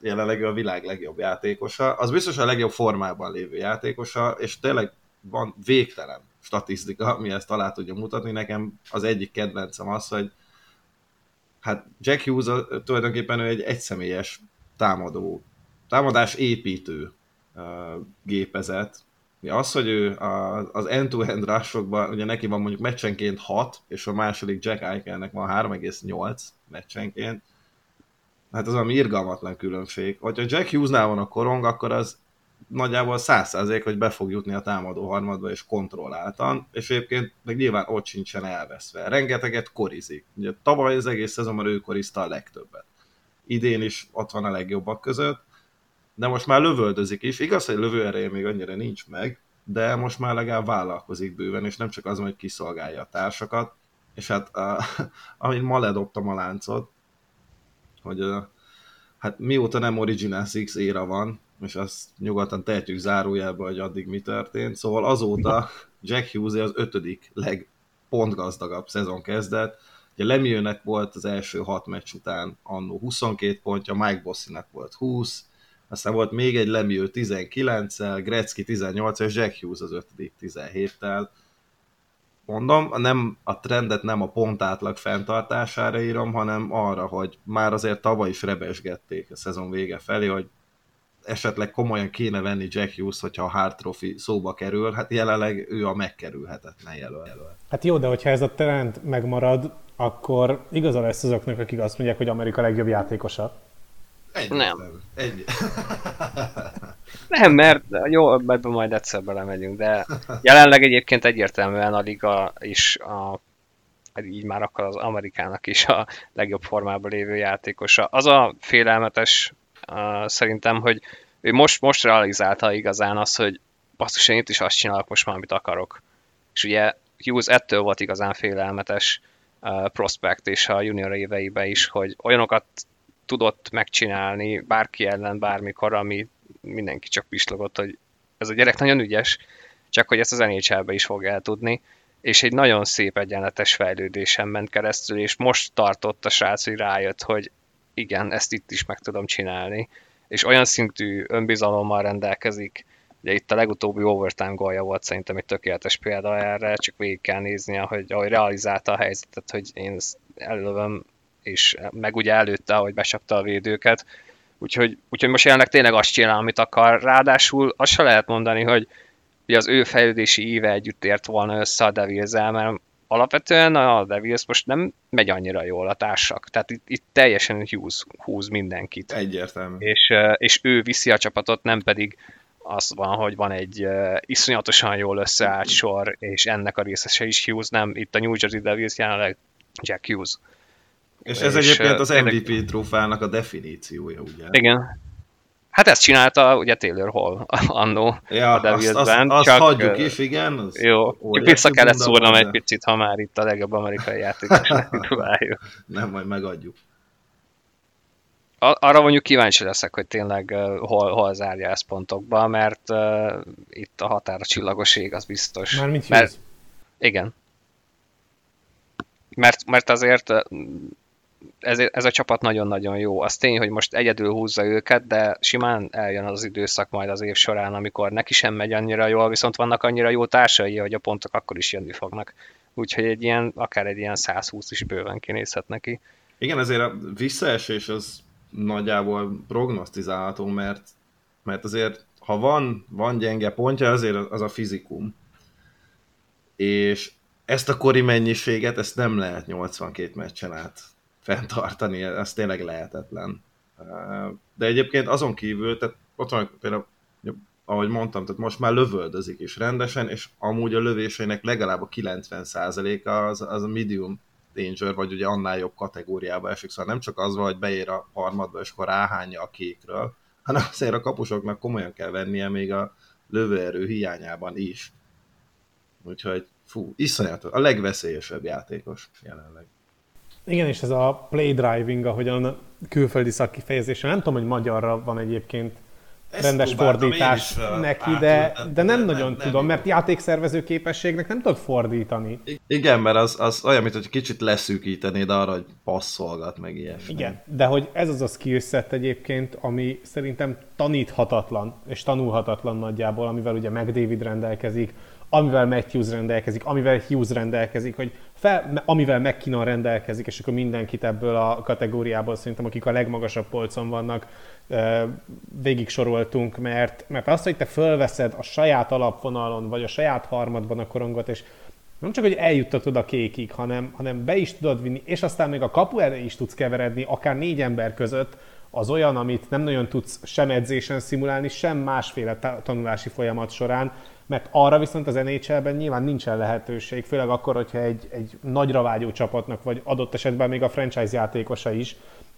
jelenleg ő a világ legjobb játékosa. Az biztos a legjobb formában lévő játékosa, és tényleg van végtelen statisztika, ami ezt alá tudja mutatni. Nekem az egyik kedvencem az, hogy hát Jack Hughes tulajdonképpen ő egy egyszemélyes támadó, támadás építő gépezet. Ja, az, hogy ő az end-to-end rushokban, ugye neki van mondjuk meccsenként 6, és a második Jack Eichelnek van 3,8 meccsenként, hát az valami irgalmatlan különbség. Hogyha Jack Hughesnál van a korong, akkor az nagyjából 100% hogy be fog jutni a támadó harmadba és kontrolláltan, és egyébként meg nyilván ott sincsen elveszve. Rengeteget korizik. Ugye tavaly az egész szezonban ő korizta a legtöbbet idén is ott van a legjobbak között, de most már lövöldözik is. Igaz, hogy lövőereje még annyira nincs meg, de most már legalább vállalkozik bőven, és nem csak az, hogy kiszolgálja a társakat, és hát amit ma ledobtam a láncot, hogy a, hát mióta nem Original Six éra van, és azt nyugodtan tehetjük zárójelbe, hogy addig mi történt, szóval azóta Jack Hughes az ötödik legpontgazdagabb szezon kezdett, Ugye Lemieux-nek volt az első hat meccs után annó 22 pontja, Mike Bossinak volt 20, aztán volt még egy Lemieux 19-el, Gretzky 18 és Jack Hughes az 5 17-tel. Mondom, nem, a trendet nem a pontátlag fenntartására írom, hanem arra, hogy már azért tavaly is rebesgették a szezon vége felé, hogy esetleg komolyan kéne venni Jack Hughes, hogyha a Hart Trophy szóba kerül, hát jelenleg ő a megkerülhetetlen jelölt. Hát jó, de hogyha ez a trend megmarad, akkor igaza lesz azoknak, akik azt mondják, hogy Amerika legjobb játékosa. Egy nem. Egy. nem, mert jó, ebben majd egyszer belemegyünk, de jelenleg egyébként egyértelműen a liga is a hát így már akkor az Amerikának is a legjobb formában lévő játékosa. Az a félelmetes szerintem, hogy ő most, most realizálta igazán azt, hogy basszus, én itt is azt csinálok most már, amit akarok. És ugye Hughes ettől volt igazán félelmetes uh, prospect, és a junior éveiben is, hogy olyanokat tudott megcsinálni bárki ellen bármikor, ami mindenki csak pislogott, hogy ez a gyerek nagyon ügyes, csak hogy ezt az nhl is fog eltudni, és egy nagyon szép egyenletes fejlődésen ment keresztül, és most tartott a srác, hogy rájött, hogy igen, ezt itt is meg tudom csinálni, és olyan szintű önbizalommal rendelkezik, ugye itt a legutóbbi overtime gólja volt szerintem egy tökéletes példa erre, csak végig kell nézni, ahogy, ahogy realizálta a helyzetet, hogy én ezt és meg ugye előtte, ahogy becsapta a védőket, úgyhogy, úgyhogy most jelenleg tényleg azt csinál, amit akar, ráadásul azt se lehet mondani, hogy hogy az ő fejlődési íve együtt ért volna össze a devils mert alapvetően a Devils most nem megy annyira jól a társak. Tehát itt, itt teljesen húz, húz mindenkit. Egyértelmű. És, és ő viszi a csapatot, nem pedig az van, hogy van egy uh, iszonyatosan jól összeállt sor, és ennek a részese is Hughes, nem, itt a New Jersey Devils jelenleg Jack Hughes. És ez és egyébként az MVP trófának a definíciója, ugye? Igen, Hát ezt csinálta ugye Taylor Hall annó ja, a Devilsben. Azt, azt, azt csak, hagyjuk is, igen. Az jó, vissza kellett szúrnom egy picit, ha már itt a legjobb amerikai játékos Nem, majd megadjuk. Arra mondjuk kíváncsi leszek, hogy tényleg hol, hol zárja ezt pontokba, mert uh, itt a határa csillagos ég, az biztos. Mármint mert, Igen. Mert, mert azért ez, ez a csapat nagyon-nagyon jó. Az tény, hogy most egyedül húzza őket, de simán eljön az időszak majd az év során, amikor neki sem megy annyira jól, viszont vannak annyira jó társai, hogy a pontok akkor is jönni fognak. Úgyhogy egy ilyen, akár egy ilyen 120 is bőven kinézhet neki. Igen, ezért a visszaesés az nagyjából prognosztizálható, mert, mert azért ha van, van gyenge pontja, azért az a fizikum. És ezt a kori mennyiséget, ezt nem lehet 82 meccsen át fenntartani, ez tényleg lehetetlen. De egyébként azon kívül, tehát ott van például, ahogy mondtam, tehát most már lövöldözik is rendesen, és amúgy a lövéseinek legalább a 90%-a az, az a medium danger, vagy ugye annál jobb kategóriába esik, szóval nem csak az van, hogy beér a harmadba, és akkor ráhányja a kékről, hanem azért a kapusoknak komolyan kell vennie még a lövőerő hiányában is. Úgyhogy fú, iszonyatos, a legveszélyesebb játékos jelenleg. Igen, és ez a play driving, ahogyan a külföldi szakkifejezése, nem tudom, hogy magyarra van egyébként Ezt rendes fordítás neki, de, de nem, nem nagyon nem, tudom, nem mert játékszervező képességnek nem tudod fordítani. Igen, mert az, az olyan, mint hogy kicsit leszűkítenéd arra, hogy passzolgat, meg ilyesmi. Igen, de hogy ez az a skillset egyébként, ami szerintem taníthatatlan, és tanulhatatlan nagyjából, amivel ugye McDavid rendelkezik, amivel Matthews rendelkezik, amivel Hughes rendelkezik, hogy fel, amivel McKinnon rendelkezik, és akkor mindenkit ebből a kategóriából szerintem, akik a legmagasabb polcon vannak, végig soroltunk, mert, mert azt, hogy te fölveszed a saját alapvonalon, vagy a saját harmadban a korongot, és nem csak, hogy eljuttatod a kékig, hanem, hanem be is tudod vinni, és aztán még a kapu elé is tudsz keveredni, akár négy ember között, az olyan, amit nem nagyon tudsz sem edzésen szimulálni, sem másféle tanulási folyamat során, mert arra viszont az NHL-ben nyilván nincsen lehetőség, főleg akkor, hogyha egy, egy nagyra vágyó csapatnak, vagy adott esetben még a franchise játékosa is,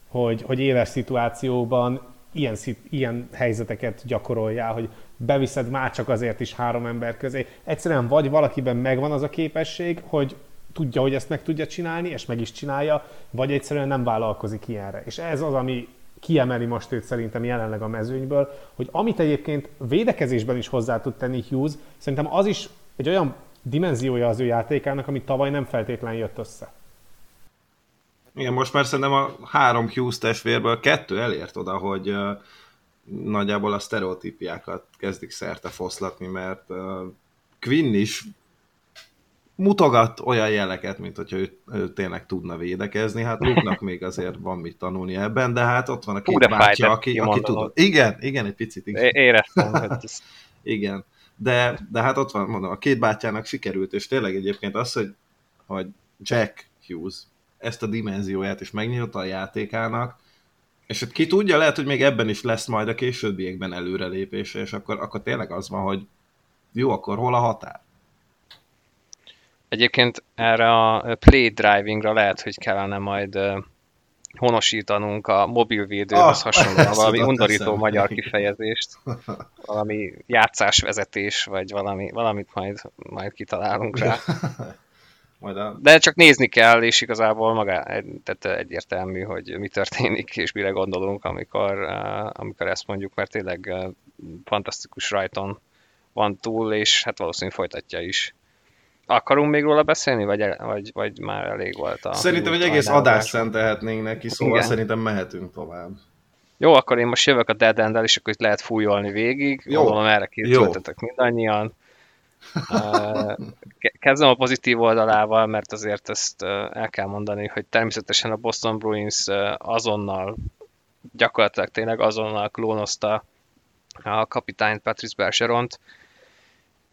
hogy, hogy éles szituációban ilyen, ilyen helyzeteket gyakoroljál, hogy beviszed már csak azért is három ember közé. Egyszerűen vagy valakiben megvan az a képesség, hogy tudja, hogy ezt meg tudja csinálni, és meg is csinálja, vagy egyszerűen nem vállalkozik ilyenre. És ez az, ami kiemeli most őt szerintem jelenleg a mezőnyből, hogy amit egyébként védekezésben is hozzá tud tenni Hughes, szerintem az is egy olyan dimenziója az ő játékának, ami tavaly nem feltétlenül jött össze. Igen, most már szerintem a három Hughes testvérből kettő elért oda, hogy nagyjából a sztereotípiákat kezdik szerte foszlatni, mert Quinn is mutogat olyan jeleket, mint hogyha ő, ő tényleg tudna védekezni. Hát Luke-nak még azért van mit tanulni ebben, de hát ott van a két bátyja, aki, aki tud. Igen, igen, egy picit. Igen. Éreztem, igen, de, de hát ott van, mondom, a két bátyának sikerült, és tényleg egyébként az, hogy, hogy Jack Hughes ezt a dimenzióját is megnyitotta a játékának, és hát ki tudja, lehet, hogy még ebben is lesz majd a későbbiekben előrelépése, és akkor, akkor tényleg az van, hogy jó, akkor hol a határ? Egyébként erre a play drivingra lehet, hogy kellene majd honosítanunk a mobilvédőhöz Ah, hasonlóan valami undorító eszembe. magyar kifejezést, valami játszásvezetés, vagy valami, valamit majd, majd kitalálunk rá. Majd a... De csak nézni kell, és igazából maga, tehát egyértelmű, hogy mi történik, és mire gondolunk, amikor, amikor ezt mondjuk, mert tényleg fantasztikus rajton van túl, és hát valószínűleg folytatja is. Akarunk még róla beszélni, vagy, vagy, vagy már elég volt a... Szerintem egy egész adást szentelhetnénk neki, szóval Igen. szerintem mehetünk tovább. Jó, akkor én most jövök a Dead end és akkor itt lehet fújolni végig. Jó. Gondolom erre készültetek mindannyian. Ke- Kezdem a pozitív oldalával, mert azért ezt el kell mondani, hogy természetesen a Boston Bruins azonnal, gyakorlatilag tényleg azonnal klónozta a kapitányt Patrice Bergeront,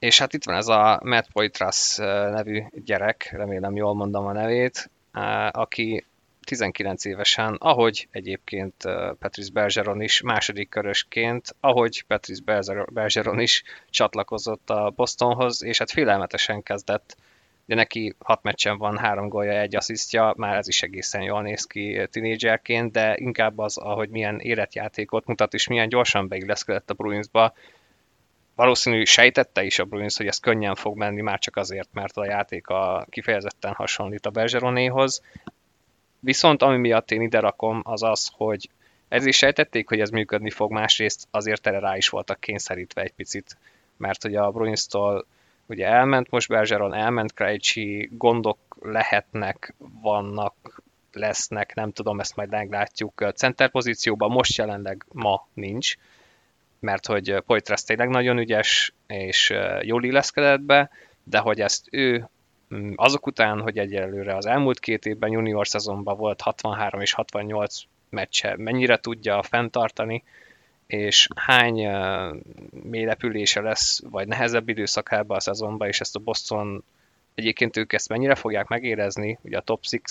és hát itt van ez a Matt Poitras nevű gyerek, remélem jól mondom a nevét, aki 19 évesen, ahogy egyébként Patrice Bergeron is második körösként, ahogy Berger- Bergeron is csatlakozott a Bostonhoz, és hát félelmetesen kezdett, de neki hat meccsen van, három gólja, egy asszisztja, már ez is egészen jól néz ki tinédzserként, de inkább az, ahogy milyen életjátékot mutat, és milyen gyorsan beilleszkedett a Bruinsba, valószínű sejtette is a Bruins, hogy ez könnyen fog menni, már csak azért, mert a játék a kifejezetten hasonlít a Bergeronéhoz, Viszont ami miatt én ide rakom, az az, hogy ez is sejtették, hogy ez működni fog, másrészt azért erre rá is voltak kényszerítve egy picit, mert hogy a Bruins-tól ugye elment most Bergeron, elment Krejcsi, gondok lehetnek, vannak, lesznek, nem tudom, ezt majd meglátjuk. Center pozícióban most jelenleg ma nincs, mert hogy Poitras tényleg nagyon ügyes, és jól illeszkedett be, de hogy ezt ő Mm, azok után, hogy egyelőre az elmúlt két évben junior szezonban volt 63 és 68 meccse, mennyire tudja fenntartani, és hány uh, mélylepülése lesz, vagy nehezebb időszakában a szezonban, és ezt a Boston egyébként ők ezt mennyire fogják megérezni, ugye a top 6,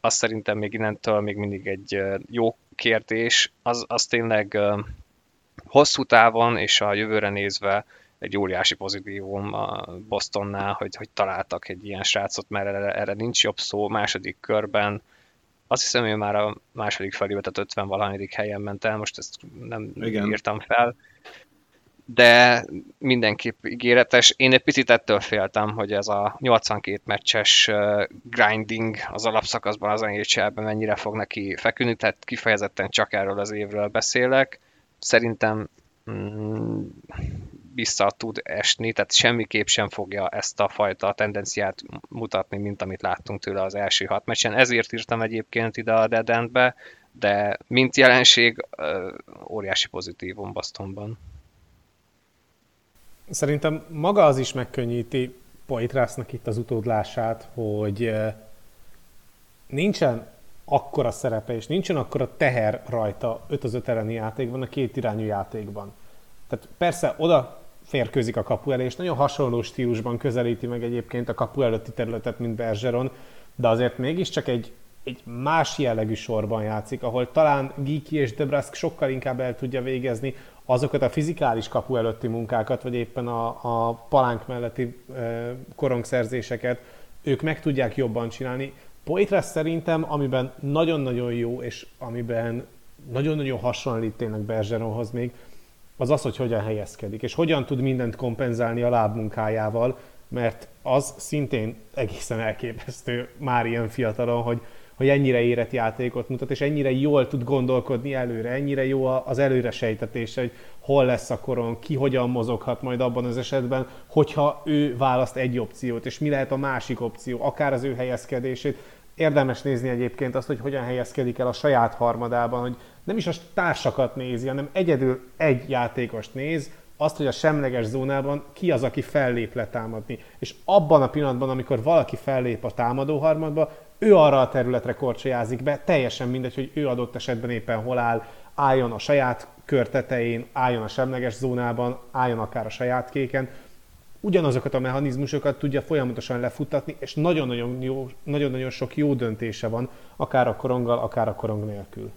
az szerintem még innentől még mindig egy jó kérdés, az, az tényleg uh, hosszú távon és a jövőre nézve egy óriási pozitívum a Bostonnál, hogy, hogy találtak egy ilyen srácot, mert erre, erre nincs jobb szó második körben. Azt hiszem, hogy már a második felébe, tehát 50 valahányadik helyen ment el, most ezt nem Igen. írtam fel. De mindenképp ígéretes. Én egy picit ettől féltem, hogy ez a 82 meccses grinding az alapszakaszban az nhl mennyire fog neki feküdni, tehát kifejezetten csak erről az évről beszélek. Szerintem mm, vissza tud esni, tehát semmiképp sem fogja ezt a fajta tendenciát mutatni, mint amit láttunk tőle az első hat meccsen. Ezért írtam egyébként ide a Dead End-be, de mint jelenség óriási pozitívum Bostonban. Szerintem maga az is megkönnyíti Poitrásznak itt az utódlását, hogy nincsen akkora szerepe, és nincsen akkora teher rajta 5 az 5 elleni játékban, a két irányú játékban. Tehát persze oda férkőzik a kapu elé, és nagyon hasonló stílusban közelíti meg egyébként a kapu előtti területet, mint Bergeron, de azért mégiscsak egy, egy más jellegű sorban játszik, ahol talán Giki és Debrask sokkal inkább el tudja végezni azokat a fizikális kapu előtti munkákat, vagy éppen a, a palánk melletti e, korongszerzéseket, ők meg tudják jobban csinálni. Poitras szerintem, amiben nagyon-nagyon jó, és amiben nagyon-nagyon hasonlít tényleg Bergeronhoz még, az az, hogy hogyan helyezkedik, és hogyan tud mindent kompenzálni a lábmunkájával, mert az szintén egészen elképesztő már ilyen fiatalon, hogy, hogy ennyire érett játékot mutat, és ennyire jól tud gondolkodni előre, ennyire jó az előre sejtetése, hogy hol lesz a koron, ki hogyan mozoghat majd abban az esetben, hogyha ő választ egy opciót, és mi lehet a másik opció, akár az ő helyezkedését. Érdemes nézni egyébként azt, hogy hogyan helyezkedik el a saját harmadában, hogy nem is a társakat nézi, hanem egyedül egy játékost néz, azt, hogy a semleges zónában ki az, aki fellép letámadni. És abban a pillanatban, amikor valaki fellép a támadó harmadba, ő arra a területre korcsolyázik be, teljesen mindegy, hogy ő adott esetben éppen hol áll, álljon a saját kör tetején, álljon a semleges zónában, álljon akár a saját kéken, ugyanazokat a mechanizmusokat tudja folyamatosan lefuttatni, és nagyon-nagyon, jó, nagyon-nagyon sok jó döntése van, akár a koronggal, akár a korong nélkül.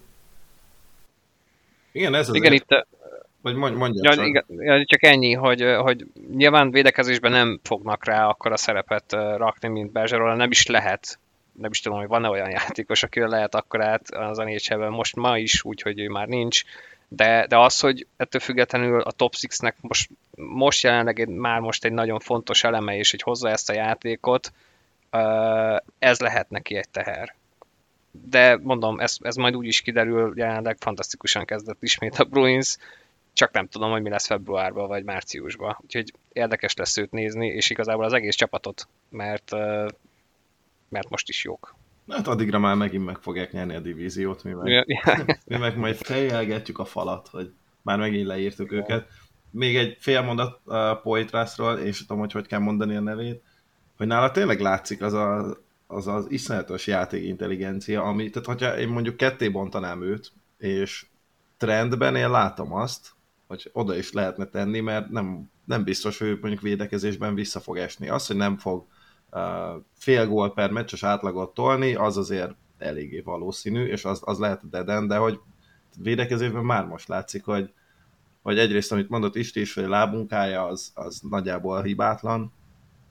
Igen, ez az Igen, itt, vagy mondj, mondja ja, csak. Igen, csak ennyi, hogy, hogy nyilván védekezésben nem fognak rá akkor a szerepet rakni, mint Bergeron, nem is lehet, nem is tudom, hogy van-e olyan játékos, aki lehet akkor át az nhl most ma is, úgyhogy ő már nincs, de, de az, hogy ettől függetlenül a Top 6-nek most, most jelenleg egy, már most egy nagyon fontos eleme, és hogy hozza ezt a játékot, ez lehet neki egy teher. De mondom, ez, ez majd úgy is kiderül, jelenleg fantasztikusan kezdett ismét a Bruins, csak nem tudom, hogy mi lesz februárban vagy márciusban. Úgyhogy érdekes lesz őt nézni, és igazából az egész csapatot, mert, mert most is jók. Hát addigra már megint meg fogják nyerni a divíziót, mi meg, mi meg majd fejelgetjük a falat, hogy már megint leírtuk őket. Még egy fél mondat a Poitrasról, és tudom, hogy hogy kell mondani a nevét, hogy nála tényleg látszik az a, az, az iszonyatos játékintelligencia, ami, tehát hogyha én mondjuk ketté bontanám őt, és trendben én látom azt, hogy oda is lehetne tenni, mert nem, nem biztos, hogy mondjuk védekezésben vissza fog esni. Az, hogy nem fog uh, fél gól per meccses átlagot tolni, az azért eléggé valószínű, és az, az lehet a deden, de hogy védekezésben már most látszik, hogy, hogy egyrészt, amit mondott Isti is, hogy a lábunkája az, az nagyjából hibátlan,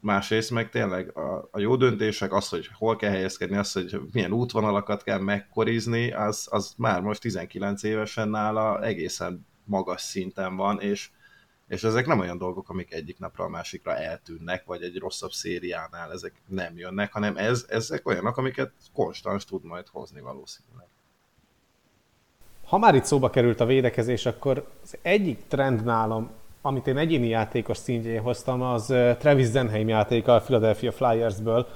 másrészt meg tényleg a, a jó döntések, az, hogy hol kell helyezkedni, az, hogy milyen útvonalakat kell megkorizni, az, az már most 19 évesen nála egészen magas szinten van, és, és ezek nem olyan dolgok, amik egyik napra a másikra eltűnnek, vagy egy rosszabb szériánál ezek nem jönnek, hanem ez, ezek olyanok, amiket konstans tud majd hozni valószínűleg. Ha már itt szóba került a védekezés, akkor az egyik trend nálam, amit én egyéni játékos szintjén hoztam, az Travis Zenheim játéka a Philadelphia Flyersből,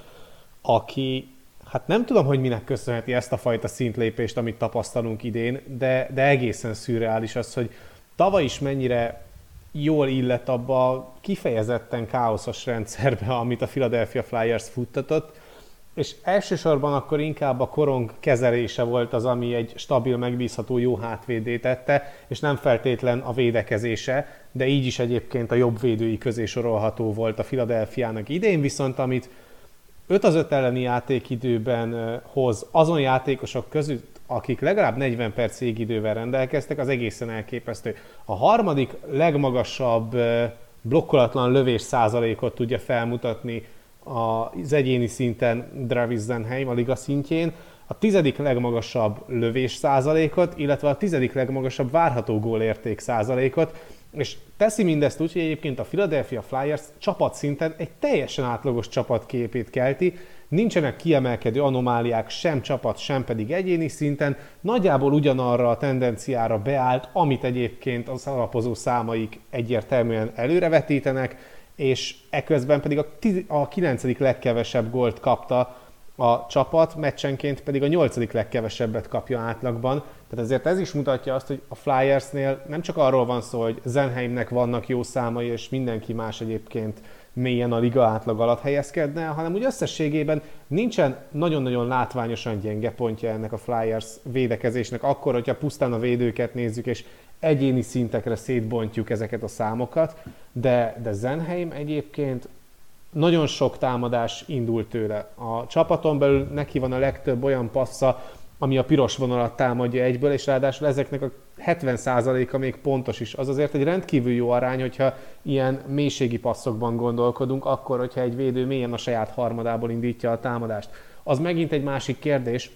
aki hát nem tudom, hogy minek köszönheti ezt a fajta szintlépést, amit tapasztalunk idén, de, de egészen szürreális az, hogy tavaly is mennyire jól illett abba a kifejezetten káoszos rendszerbe, amit a Philadelphia Flyers futtatott, és elsősorban akkor inkább a korong kezelése volt az, ami egy stabil, megbízható, jó hátvédé tette, és nem feltétlen a védekezése, de így is egyébként a jobb védői közé sorolható volt a Philadelphia-nak idén, viszont amit 5 az 5 elleni játékidőben hoz azon játékosok között, akik legalább 40 perc idővel rendelkeztek, az egészen elképesztő. A harmadik legmagasabb blokkolatlan lövés százalékot tudja felmutatni az egyéni szinten Dravis Zenheim a liga szintjén, a tizedik legmagasabb lövés százalékot, illetve a tizedik legmagasabb várható gólérték százalékot, és teszi mindezt úgy, hogy egyébként a Philadelphia Flyers csapatszinten egy teljesen átlagos csapatképét kelti, nincsenek kiemelkedő anomáliák sem csapat, sem pedig egyéni szinten, nagyjából ugyanarra a tendenciára beállt, amit egyébként az alapozó számaik egyértelműen előrevetítenek, és eközben pedig a, tiz- a 9. legkevesebb gólt kapta a csapat, meccsenként pedig a 8. legkevesebbet kapja átlagban, tehát ezért ez is mutatja azt, hogy a Flyersnél nem csak arról van szó, hogy Zenheimnek vannak jó számai, és mindenki más egyébként mélyen a liga átlag alatt helyezkedne, hanem úgy összességében nincsen nagyon-nagyon látványosan gyenge pontja ennek a Flyers védekezésnek, akkor, hogyha pusztán a védőket nézzük, és egyéni szintekre szétbontjuk ezeket a számokat, de, de Zenheim egyébként nagyon sok támadás indult tőle. A csapaton belül neki van a legtöbb olyan passza, ami a piros vonalat támadja egyből, és ráadásul ezeknek a 70%-a még pontos is. Az azért egy rendkívül jó arány, hogyha ilyen mélységi passzokban gondolkodunk, akkor, hogyha egy védő mélyen a saját harmadából indítja a támadást. Az megint egy másik kérdés,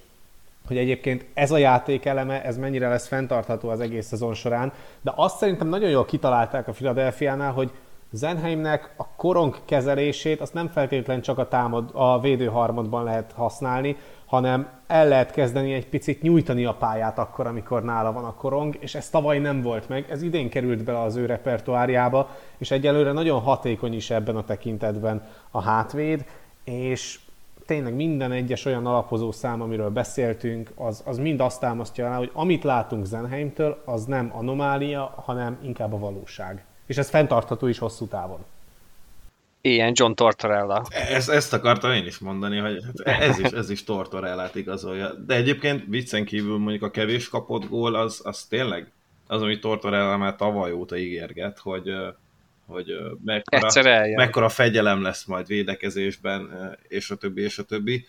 hogy egyébként ez a játék eleme, ez mennyire lesz fenntartható az egész szezon során, de azt szerintem nagyon jól kitalálták a Philadelphia-nál, hogy Zenheimnek a korong kezelését azt nem feltétlen csak a, támad, a védőharmadban lehet használni, hanem el lehet kezdeni egy picit nyújtani a pályát akkor, amikor nála van a korong, és ez tavaly nem volt meg, ez idén került bele az ő repertoáriába, és egyelőre nagyon hatékony is ebben a tekintetben a hátvéd, és tényleg minden egyes olyan alapozó szám, amiről beszéltünk, az, az mind azt támasztja alá, hogy amit látunk Zenheimtől, az nem anomália, hanem inkább a valóság. És ez fenntartható is hosszú távon. Ilyen John Tortorella. Ezt, ezt akartam én is mondani, hogy hát ez is, ez is Tortorellát igazolja. De egyébként viccen kívül mondjuk a kevés kapott gól, az, az tényleg az, amit Tortorella már tavaly óta ígérget, hogy, hogy mekkora, mekkora fegyelem lesz majd védekezésben, és a többi, és a többi.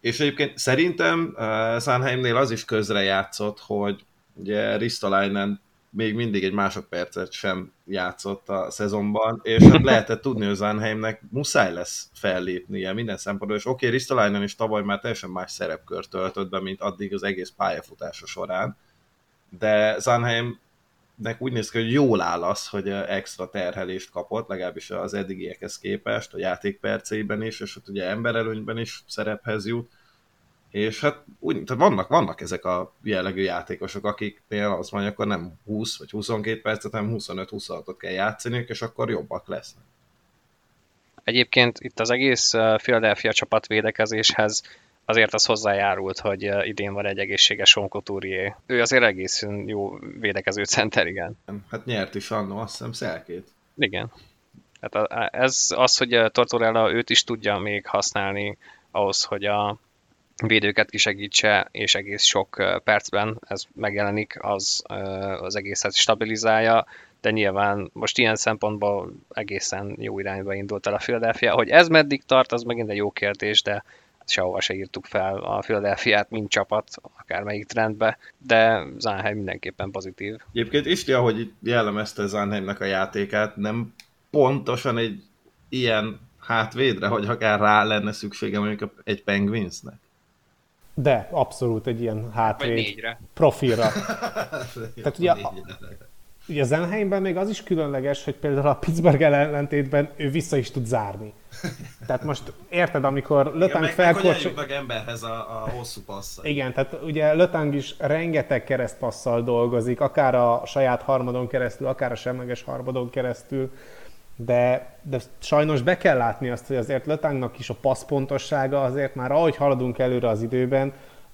És egyébként szerintem Sanheimnél az is közre játszott, hogy ugye Ristolainen még mindig egy másodpercet sem játszott a szezonban, és hát lehetett tudni, hogy Zanheimnek muszáj lesz fellépnie minden szempontból, és oké, okay, Ristolainen is tavaly már teljesen más szerepkört töltött be, mint addig az egész pályafutása során, de Zanheim nek úgy néz ki, hogy jól áll az, hogy extra terhelést kapott, legalábbis az eddigiekhez képest, a játékperceiben is, és ott ugye emberelőnyben is szerephez jut, és hát úgy, tehát vannak, vannak ezek a jellegű játékosok, akiknél az mondja, akkor nem 20 vagy 22 percet, hanem 25-26-ot kell játszani, és akkor jobbak lesznek. Egyébként itt az egész Philadelphia csapat védekezéshez azért az hozzájárult, hogy idén van egy egészséges Couturier. Ő azért egész jó védekező center, igen. Hát nyert is annó, azt hiszem szelkét. Igen. Hát ez az, hogy Tortorella őt is tudja még használni ahhoz, hogy a védőket kisegítse, és egész sok percben ez megjelenik, az az egészet stabilizálja, de nyilván most ilyen szempontból egészen jó irányba indult el a Philadelphia. Hogy ez meddig tart, az megint egy jó kérdés, de sehova se írtuk fel a Philadelphia-t, mint csapat, akármelyik trendbe, de Zánheim mindenképpen pozitív. Egyébként Isti, ahogy jellemezte Zánheimnek a játékát, nem pontosan egy ilyen hátvédre, hogy akár rá lenne szüksége mondjuk egy Penguinsnek? De, abszolút egy ilyen hátvéd profilra. Tehát ugye Ugye Zenheimben még az is különleges, hogy például a Pittsburgh ellentétben ő vissza is tud zárni. Tehát most érted, amikor Lötang felkorcsol... meg emberhez a, a hosszú passzal. Igen, tehát ugye Lötang is rengeteg keresztpasszal dolgozik, akár a saját harmadon keresztül, akár a semleges harmadon keresztül, de, de sajnos be kell látni azt, hogy azért Lötangnak is a passzpontossága azért már ahogy haladunk előre az időben,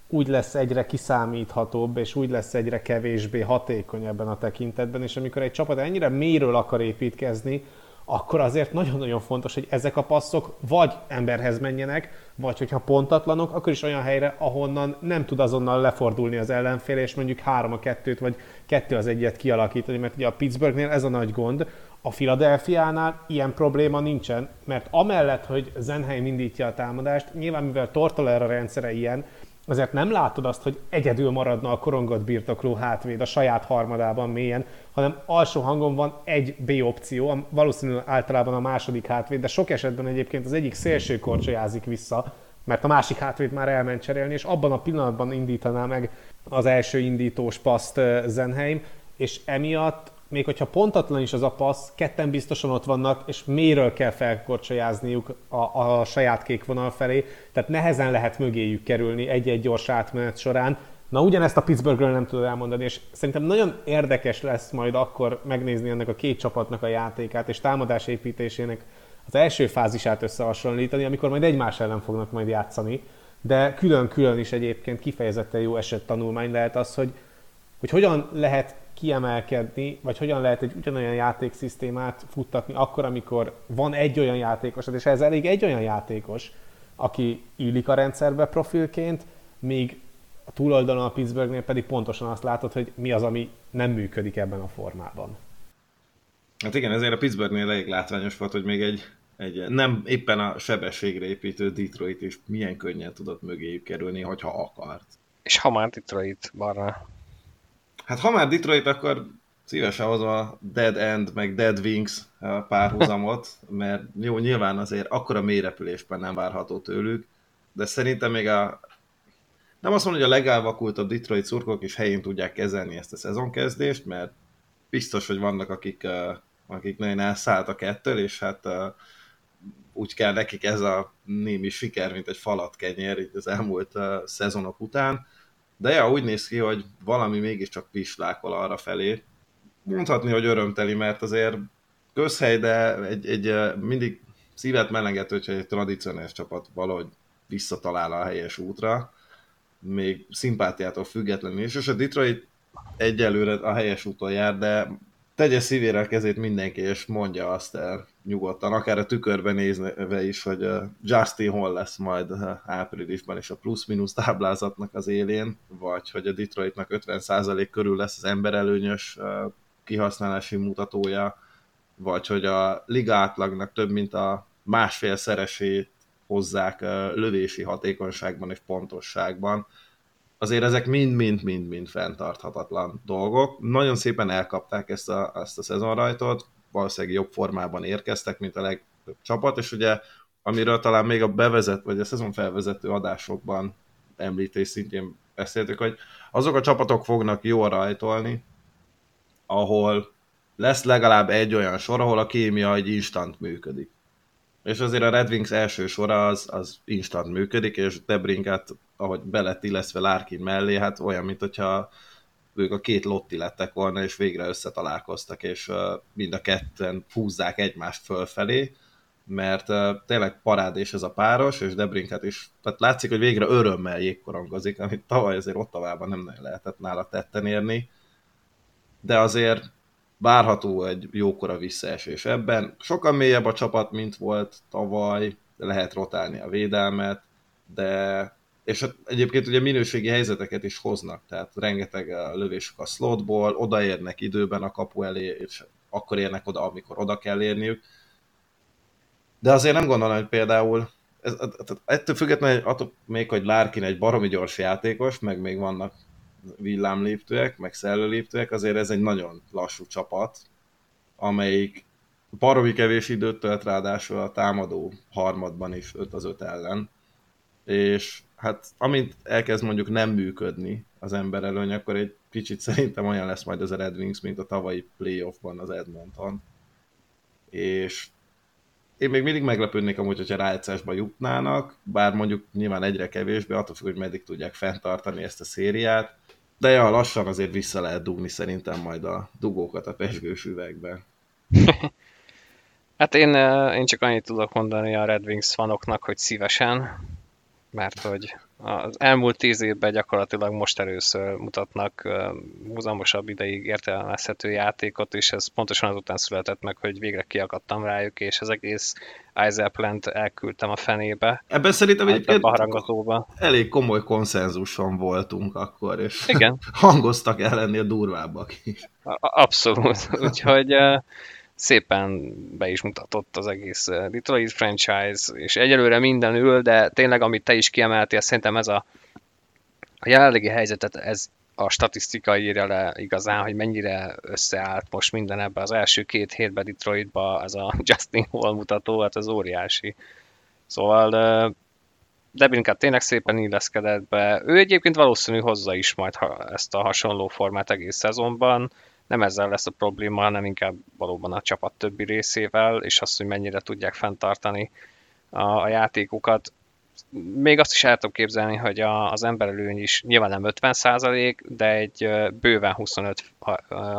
úgy lesz egyre kiszámíthatóbb, és úgy lesz egyre kevésbé hatékony ebben a tekintetben, és amikor egy csapat ennyire mélyről akar építkezni, akkor azért nagyon-nagyon fontos, hogy ezek a passzok vagy emberhez menjenek, vagy hogyha pontatlanok, akkor is olyan helyre, ahonnan nem tud azonnal lefordulni az ellenfél, és mondjuk 3 a 2-t, vagy 2 az egyet kialakítani, mert ugye a Pittsburghnél ez a nagy gond, a Philadelphia-nál ilyen probléma nincsen, mert amellett, hogy Zenheim indítja a támadást, nyilván mivel Tortolera rendszere ilyen, azért nem látod azt, hogy egyedül maradna a korongot birtokló hátvéd a saját harmadában mélyen, hanem alsó hangon van egy B opció, valószínűleg általában a második hátvéd, de sok esetben egyébként az egyik szélső korcsolyázik vissza, mert a másik hátvéd már elment cserélni, és abban a pillanatban indítaná meg az első indítós paszt Zenheim, és emiatt még hogyha pontatlan is az a passz, ketten biztosan ott vannak, és méről kell felkorcsolyázniuk a, a saját kék vonal felé, tehát nehezen lehet mögéjük kerülni egy-egy gyors átmenet során. Na ugyanezt a Pittsburghről nem tudod elmondani, és szerintem nagyon érdekes lesz majd akkor megnézni ennek a két csapatnak a játékát, és támadás építésének az első fázisát összehasonlítani, amikor majd egymás ellen fognak majd játszani, de külön-külön is egyébként kifejezetten jó eset tanulmány lehet az, hogy, hogy hogyan lehet kiemelkedni, vagy hogyan lehet egy ugyanolyan játékszisztémát futtatni akkor, amikor van egy olyan játékos, és ez elég egy olyan játékos, aki illik a rendszerbe profilként, míg a túloldalon a Pittsburghnél pedig pontosan azt látod, hogy mi az, ami nem működik ebben a formában. Hát igen, ezért a Pittsburghnél elég látványos volt, hogy még egy, egy nem éppen a sebességre építő Detroit is milyen könnyen tudott mögéjük kerülni, hogyha akart. És ha már Detroit, Barna. Hát ha már Detroit, akkor szívesen hozom a Dead End, meg Dead Wings párhuzamot, mert jó, nyilván azért akkora mélyrepülésben nem várható tőlük, de szerintem még a nem azt mondom, hogy a legelvakultabb Detroit szurkolók is helyén tudják kezelni ezt a szezonkezdést, mert biztos, hogy vannak, akik, akik nagyon elszálltak ettől, és hát úgy kell nekik ez a némi siker, mint egy falat kenyér itt az elmúlt szezonok után. De ja, úgy néz ki, hogy valami mégiscsak pislákol arra felé. Mondhatni, hogy örömteli, mert azért közhely, de egy, egy mindig szívet meleget, hogyha egy tradicionális csapat valahogy visszatalál a helyes útra, még szimpátiától függetlenül is, és a Detroit egyelőre a helyes úton jár, de tegye szívére a kezét mindenki, és mondja azt el nyugodtan, akár a tükörben nézve is, hogy Justin hol lesz majd áprilisban és a plusz-minusz táblázatnak az élén, vagy hogy a Detroitnak 50% körül lesz az emberelőnyös kihasználási mutatója, vagy hogy a liga átlagnak több mint a másfél szeresét hozzák lövési hatékonyságban és pontosságban. Azért ezek mind-mind-mind-mind fenntarthatatlan dolgok. Nagyon szépen elkapták ezt a, ezt a szezonrajtot, valószínűleg jobb formában érkeztek, mint a legtöbb csapat, és ugye amiről talán még a bevezet, vagy a szezon felvezető adásokban említés szintén beszéltük, hogy azok a csapatok fognak jól rajtolni, ahol lesz legalább egy olyan sor, ahol a kémia egy instant működik. És azért a Red Wings első sora az, az instant működik, és Debrinket, ahogy belett illeszve Larkin mellé, hát olyan, mint hogyha ők a két lotti lettek volna, és végre összetalálkoztak, és mind a ketten húzzák egymást fölfelé, mert tényleg parádés ez a páros, és Debrinket is, tehát látszik, hogy végre örömmel jégkorongozik, amit tavaly azért Ottavában nem nagyon lehetett nála tetten érni, de azért várható egy jókora visszaesés ebben. Sokan mélyebb a csapat, mint volt tavaly, lehet rotálni a védelmet, de és hát egyébként ugye minőségi helyzeteket is hoznak, tehát rengeteg lövésük a slotból, odaérnek időben a kapu elé, és akkor érnek oda, amikor oda kell érniük. De azért nem gondolom, hogy például ez, ettől függetlenül, attól még, hogy Larkin egy baromi gyors játékos, meg még vannak villámléptőek, meg szellőléptőek, azért ez egy nagyon lassú csapat, amelyik baromi kevés időt tölt ráadásul a támadó harmadban is 5 az 5 ellen, és hát amint elkezd mondjuk nem működni az ember előny, akkor egy kicsit szerintem olyan lesz majd az a Red Wings, mint a tavalyi playoffban az Edmonton. És én még mindig meglepődnék amúgy, hogyha rájátszásba jutnának, bár mondjuk nyilván egyre kevésbé, attól függ, hogy meddig tudják fenntartani ezt a szériát, de ja, lassan azért vissza lehet dugni szerintem majd a dugókat a pesgős üvegbe. hát én, én csak annyit tudok mondani a Red Wings fanoknak, hogy szívesen, mert hogy az elmúlt tíz évben gyakorlatilag most először mutatnak húzamosabb ideig értelmezhető játékot, és ez pontosan azután született meg, hogy végre kiakadtam rájuk, és az egész Eiselplant elküldtem a fenébe. Ebben szerintem egyébként elég komoly konszenzuson voltunk akkor, és Igen. hangoztak el ennél durvábbak is. Abszolút, úgyhogy szépen be is mutatott az egész eh, Detroit franchise, és egyelőre minden ül, de tényleg, amit te is kiemeltél, szerintem ez a, a jelenlegi helyzetet, ez a statisztika írja le igazán, hogy mennyire összeállt most minden ebbe az első két hétben Detroitba, ez a Justin Hall mutató, hát az óriási. Szóval eh, Debrinkat tényleg szépen illeszkedett be. Ő egyébként valószínű hozza is majd ezt a hasonló formát egész szezonban nem ezzel lesz a probléma, hanem inkább valóban a csapat többi részével, és az, hogy mennyire tudják fenntartani a, a játékukat. Még azt is el tudom képzelni, hogy a, az emberelőny is nyilván nem 50% de egy bőven 25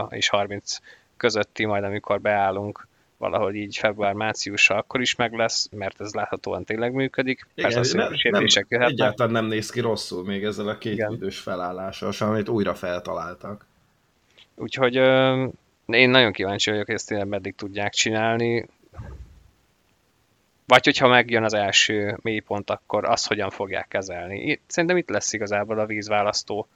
és 30 közötti, majd amikor beállunk valahogy így február-márciusra akkor is meg lesz, mert ez láthatóan tényleg működik. Igen, Persze nem, nem, egyáltalán nem néz ki rosszul még ezzel a két Igen. idős felállással, amit újra feltaláltak. Úgyhogy én nagyon kíváncsi vagyok, hogy ezt tényleg meddig tudják csinálni. Vagy hogyha megjön az első mélypont, akkor azt hogyan fogják kezelni. Szerintem itt lesz igazából a vízválasztó.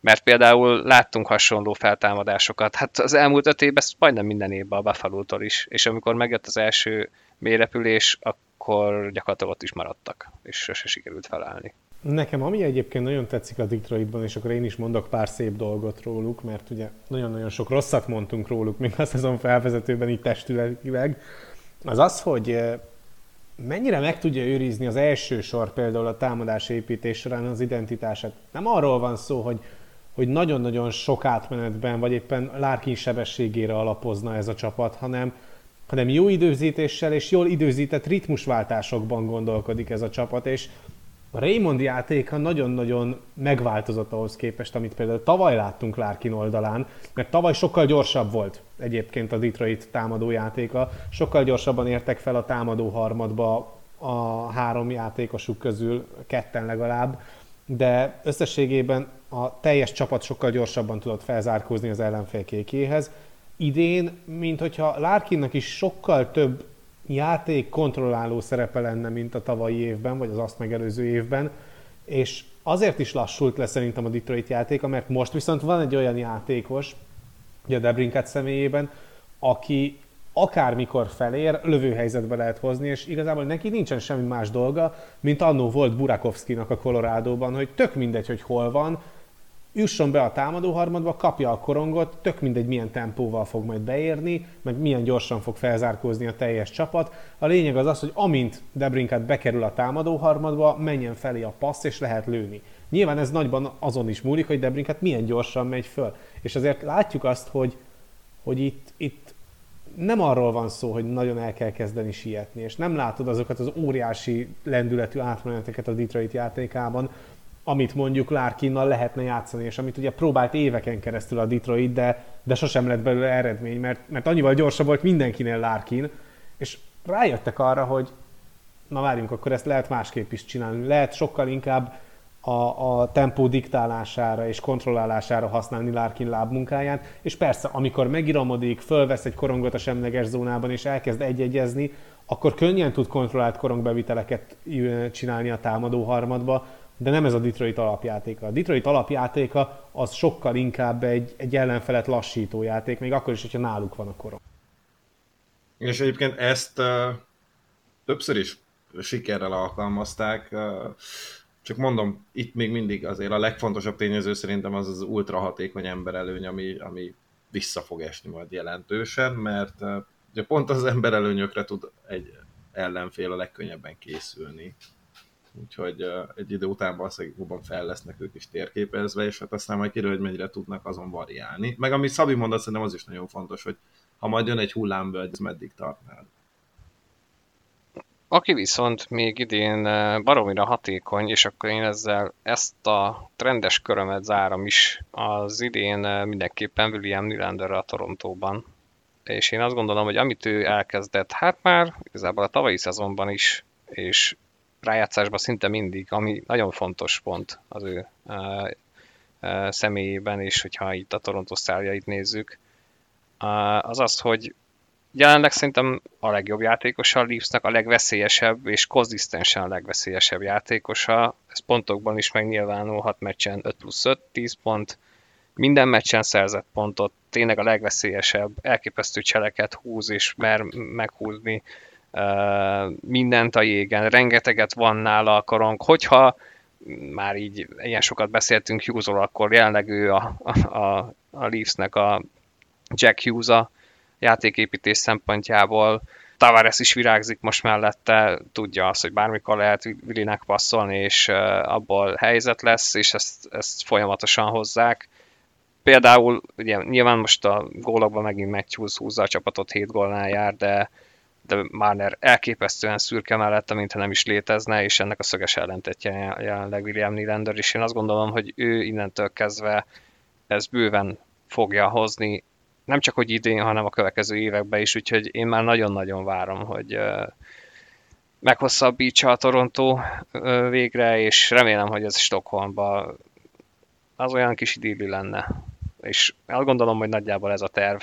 Mert például láttunk hasonló feltámadásokat. Hát az elmúlt öt évben majdnem minden évben a buffalo is. És amikor megjött az első mélyrepülés, akkor gyakorlatilag ott is maradtak, és sose sikerült felállni. Nekem ami egyébként nagyon tetszik a Detroitban, és akkor én is mondok pár szép dolgot róluk, mert ugye nagyon-nagyon sok rosszat mondtunk róluk még a szezon felvezetőben így testületileg, az az, hogy eh, mennyire meg tudja őrizni az első sor például a támadás építés során az identitását. Nem arról van szó, hogy, hogy nagyon-nagyon sok átmenetben, vagy éppen Larkin sebességére alapozna ez a csapat, hanem, hanem jó időzítéssel és jól időzített ritmusváltásokban gondolkodik ez a csapat, és a Raymond játéka nagyon-nagyon megváltozott ahhoz képest, amit például tavaly láttunk Larkin oldalán, mert tavaly sokkal gyorsabb volt egyébként a Detroit támadó játéka, sokkal gyorsabban értek fel a támadó harmadba a három játékosuk közül, ketten legalább, de összességében a teljes csapat sokkal gyorsabban tudott felzárkózni az ellenfél kékéhez. Idén, mint hogyha Larkinnak is sokkal több játék kontrolláló szerepe lenne, mint a tavalyi évben, vagy az azt megelőző évben, és azért is lassult le szerintem a Detroit játéka, mert most viszont van egy olyan játékos, ugye a Debrinket személyében, aki akármikor felér, lövőhelyzetbe lehet hozni, és igazából neki nincsen semmi más dolga, mint annó volt Burakovszkinak a Colorado-ban, hogy tök mindegy, hogy hol van, jusson be a támadó harmadba, kapja a korongot, tök mindegy milyen tempóval fog majd beérni, meg milyen gyorsan fog felzárkózni a teljes csapat. A lényeg az az, hogy amint Debrinkat bekerül a támadó harmadba, menjen felé a passz, és lehet lőni. Nyilván ez nagyban azon is múlik, hogy Debrinkat milyen gyorsan megy föl. És azért látjuk azt, hogy, hogy itt, itt nem arról van szó, hogy nagyon el kell kezdeni sietni, és nem látod azokat az óriási lendületű átmeneteket a Detroit játékában, amit mondjuk Larkinnal lehetne játszani, és amit ugye próbált éveken keresztül a Detroit, de, de sosem lett belőle eredmény, mert, mert annyival gyorsabb volt mindenkinél Larkin, és rájöttek arra, hogy na várjunk, akkor ezt lehet másképp is csinálni. Lehet sokkal inkább a, a tempó diktálására és kontrollálására használni Larkin lábmunkáját, és persze, amikor megiramodik, fölvesz egy korongot a semleges zónában, és elkezd egyegyezni, akkor könnyen tud kontrollált korongbeviteleket csinálni a támadó harmadba, de nem ez a Detroit alapjátéka. A Detroit alapjátéka az sokkal inkább egy, egy ellenfelet lassító játék, még akkor is, hogyha náluk van a korong. És egyébként ezt uh, többször is sikerrel alkalmazták. Uh, csak mondom, itt még mindig azért a legfontosabb tényező szerintem az az ultra hatékony emberelőny, ami, ami vissza fog esni majd jelentősen, mert uh, ugye pont az emberelőnyökre tud egy ellenfél a legkönnyebben készülni úgyhogy egy idő után valószínűleg jobban fel lesznek ők is térképezve, és hát aztán majd kiderül, hogy mennyire tudnak azon variálni. Meg ami Szabi mondott, szerintem az is nagyon fontos, hogy ha majd jön egy hullámvölgy, ez meddig tartnál. Aki viszont még idén baromira hatékony, és akkor én ezzel ezt a trendes körömet zárom is, az idén mindenképpen William Nylander a Torontóban. És én azt gondolom, hogy amit ő elkezdett, hát már igazából a tavalyi szezonban is, és rájátszásban szinte mindig, ami nagyon fontos pont az ő uh, uh, személyében, és hogyha itt a Toronto szárjait nézzük, uh, az az, hogy jelenleg szerintem a legjobb játékosa a Leafsnek, a legveszélyesebb és konzisztensen a legveszélyesebb játékosa. Ez pontokban is megnyilvánul, 6 meccsen 5 plusz 5, 10 pont, minden meccsen szerzett pontot, tényleg a legveszélyesebb, elképesztő cseleket húz és mer meghúzni mindent a jégen, rengeteget van nála a korong, hogyha már így ilyen sokat beszéltünk Hughes-ról, akkor jelenleg ő a, a, a Leafsnek a Jack Hughes a játéképítés szempontjából. Tavares is virágzik most mellette, tudja azt, hogy bármikor lehet Willinek passzolni, és abból helyzet lesz, és ezt, ezt folyamatosan hozzák. Például, ugye nyilván most a gólokban megint Matthews húzza a csapatot, 7 gólnál jár, de de Marner elképesztően szürke mellette, mintha nem is létezne, és ennek a szöges ellentetje jelenleg William Nylander, és én azt gondolom, hogy ő innentől kezdve ez bőven fogja hozni, nem csak hogy idén, hanem a következő években is, úgyhogy én már nagyon-nagyon várom, hogy meghosszabbítsa a Toronto végre, és remélem, hogy ez Stockholmba az olyan kis idilli lenne. És azt gondolom, hogy nagyjából ez a terv,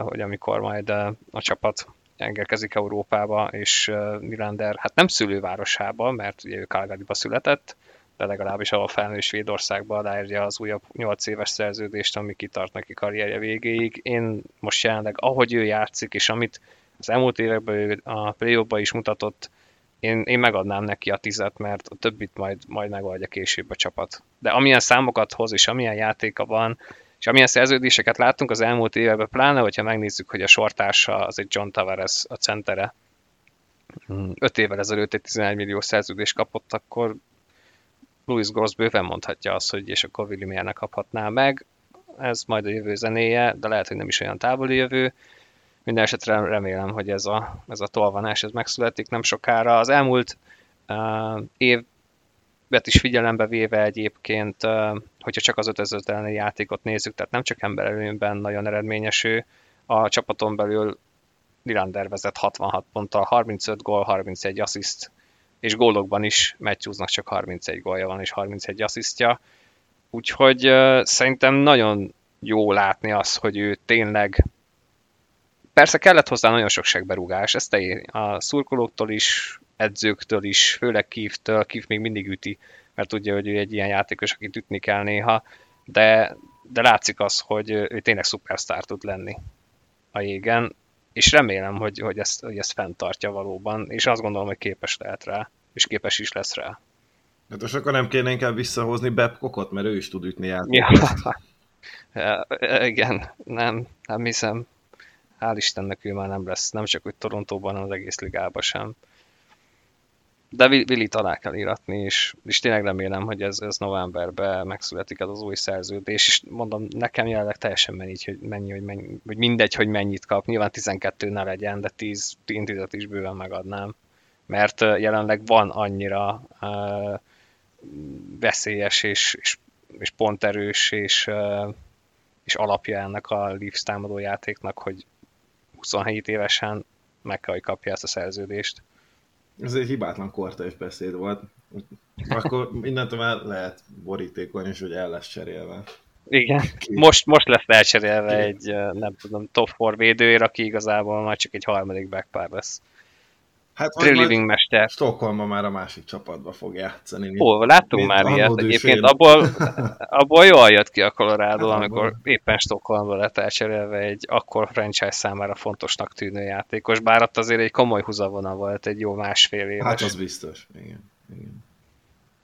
hogy amikor majd a csapat engedkezik Európába, és Nylander hát nem szülővárosába, mert ugye ő calgary született, de legalábbis a felnő Svédországba aláírja az újabb 8 éves szerződést, ami kitart neki karrierje végéig. Én most jelenleg, ahogy ő játszik, és amit az elmúlt években ő a play is mutatott, én, én megadnám neki a tizet, mert a többit majd, majd megoldja később a csapat. De amilyen számokat hoz, és amilyen játéka van, és amilyen szerződéseket láttunk az elmúlt években, pláne, hogyha megnézzük, hogy a sortársa az egy John Tavares a centere, 5 évvel ezelőtt egy 11 millió szerződést kapott, akkor Louis Gross bőven mondhatja azt, hogy és akkor Willi miért kaphatná meg. Ez majd a jövő zenéje, de lehet, hogy nem is olyan távoli jövő. Minden esetre remélem, hogy ez a, ez a tolvanás ez megszületik nem sokára. Az elmúlt uh, év bet is figyelembe véve egyébként, hogyha csak az 5000 elleni játékot nézzük, tehát nem csak emberelőnyben nagyon eredményes ő, a csapaton belül Nylander vezet 66 ponttal, 35 gól, 31 assziszt, és gólokban is Matthewsnak csak 31 gólja van, és 31 asszisztja. Úgyhogy szerintem nagyon jó látni azt, hogy ő tényleg Persze kellett hozzá nagyon sok segberúgás, ezt a szurkolóktól is, edzőktől is, főleg Kívtől, Kív még mindig üti, mert tudja, hogy ő egy ilyen játékos, akit ütni kell néha, de, de látszik az, hogy ő tényleg szupersztár tud lenni a jégen. és remélem, hogy, hogy, ezt, hogy ezt fenntartja valóban, és azt gondolom, hogy képes lehet rá, és képes is lesz rá. Hát most akkor nem kéne inkább visszahozni Babcockot, mert ő is tud ütni Ja. Igen, nem, nem hiszem. Hál' Istennek ő már nem lesz, nem csak hogy Torontóban, hanem az egész ligában sem. De Willi alá kell íratni, és, és tényleg remélem, hogy ez, ez novemberben megszületik ez az új szerződés, és mondom, nekem jelenleg teljesen mennyi, hogy, mennyi, hogy, mennyi, hogy mindegy, hogy mennyit kap. Nyilván 12 ne legyen, de 10, 10 is bőven megadnám. Mert jelenleg van annyira uh, veszélyes és, és, és ponterős és, uh, és alapja ennek a Leafs támadó játéknak, hogy 27 évesen meg kell, hogy kapja ezt a szerződést. Ez egy hibátlan kortárs beszéd volt. Akkor innentől már lehet borítékolni is, hogy el lesz cserélve. Igen, most, most lesz elcserélve egy, nem tudom, top 4 védőért, aki igazából már csak egy harmadik backpár lesz. Hát Trilliving mester. Stockholmban már a másik csapatba fog játszani. Ó, láttunk már ilyet. Egyébként abból, abból jól jött ki a Colorado, hát amikor abból. éppen Stockholmban lett elcserélve egy akkor franchise számára fontosnak tűnő játékos, bár ott azért egy komoly húzavona volt, egy jó másfél éves. Hát az biztos, igen. igen.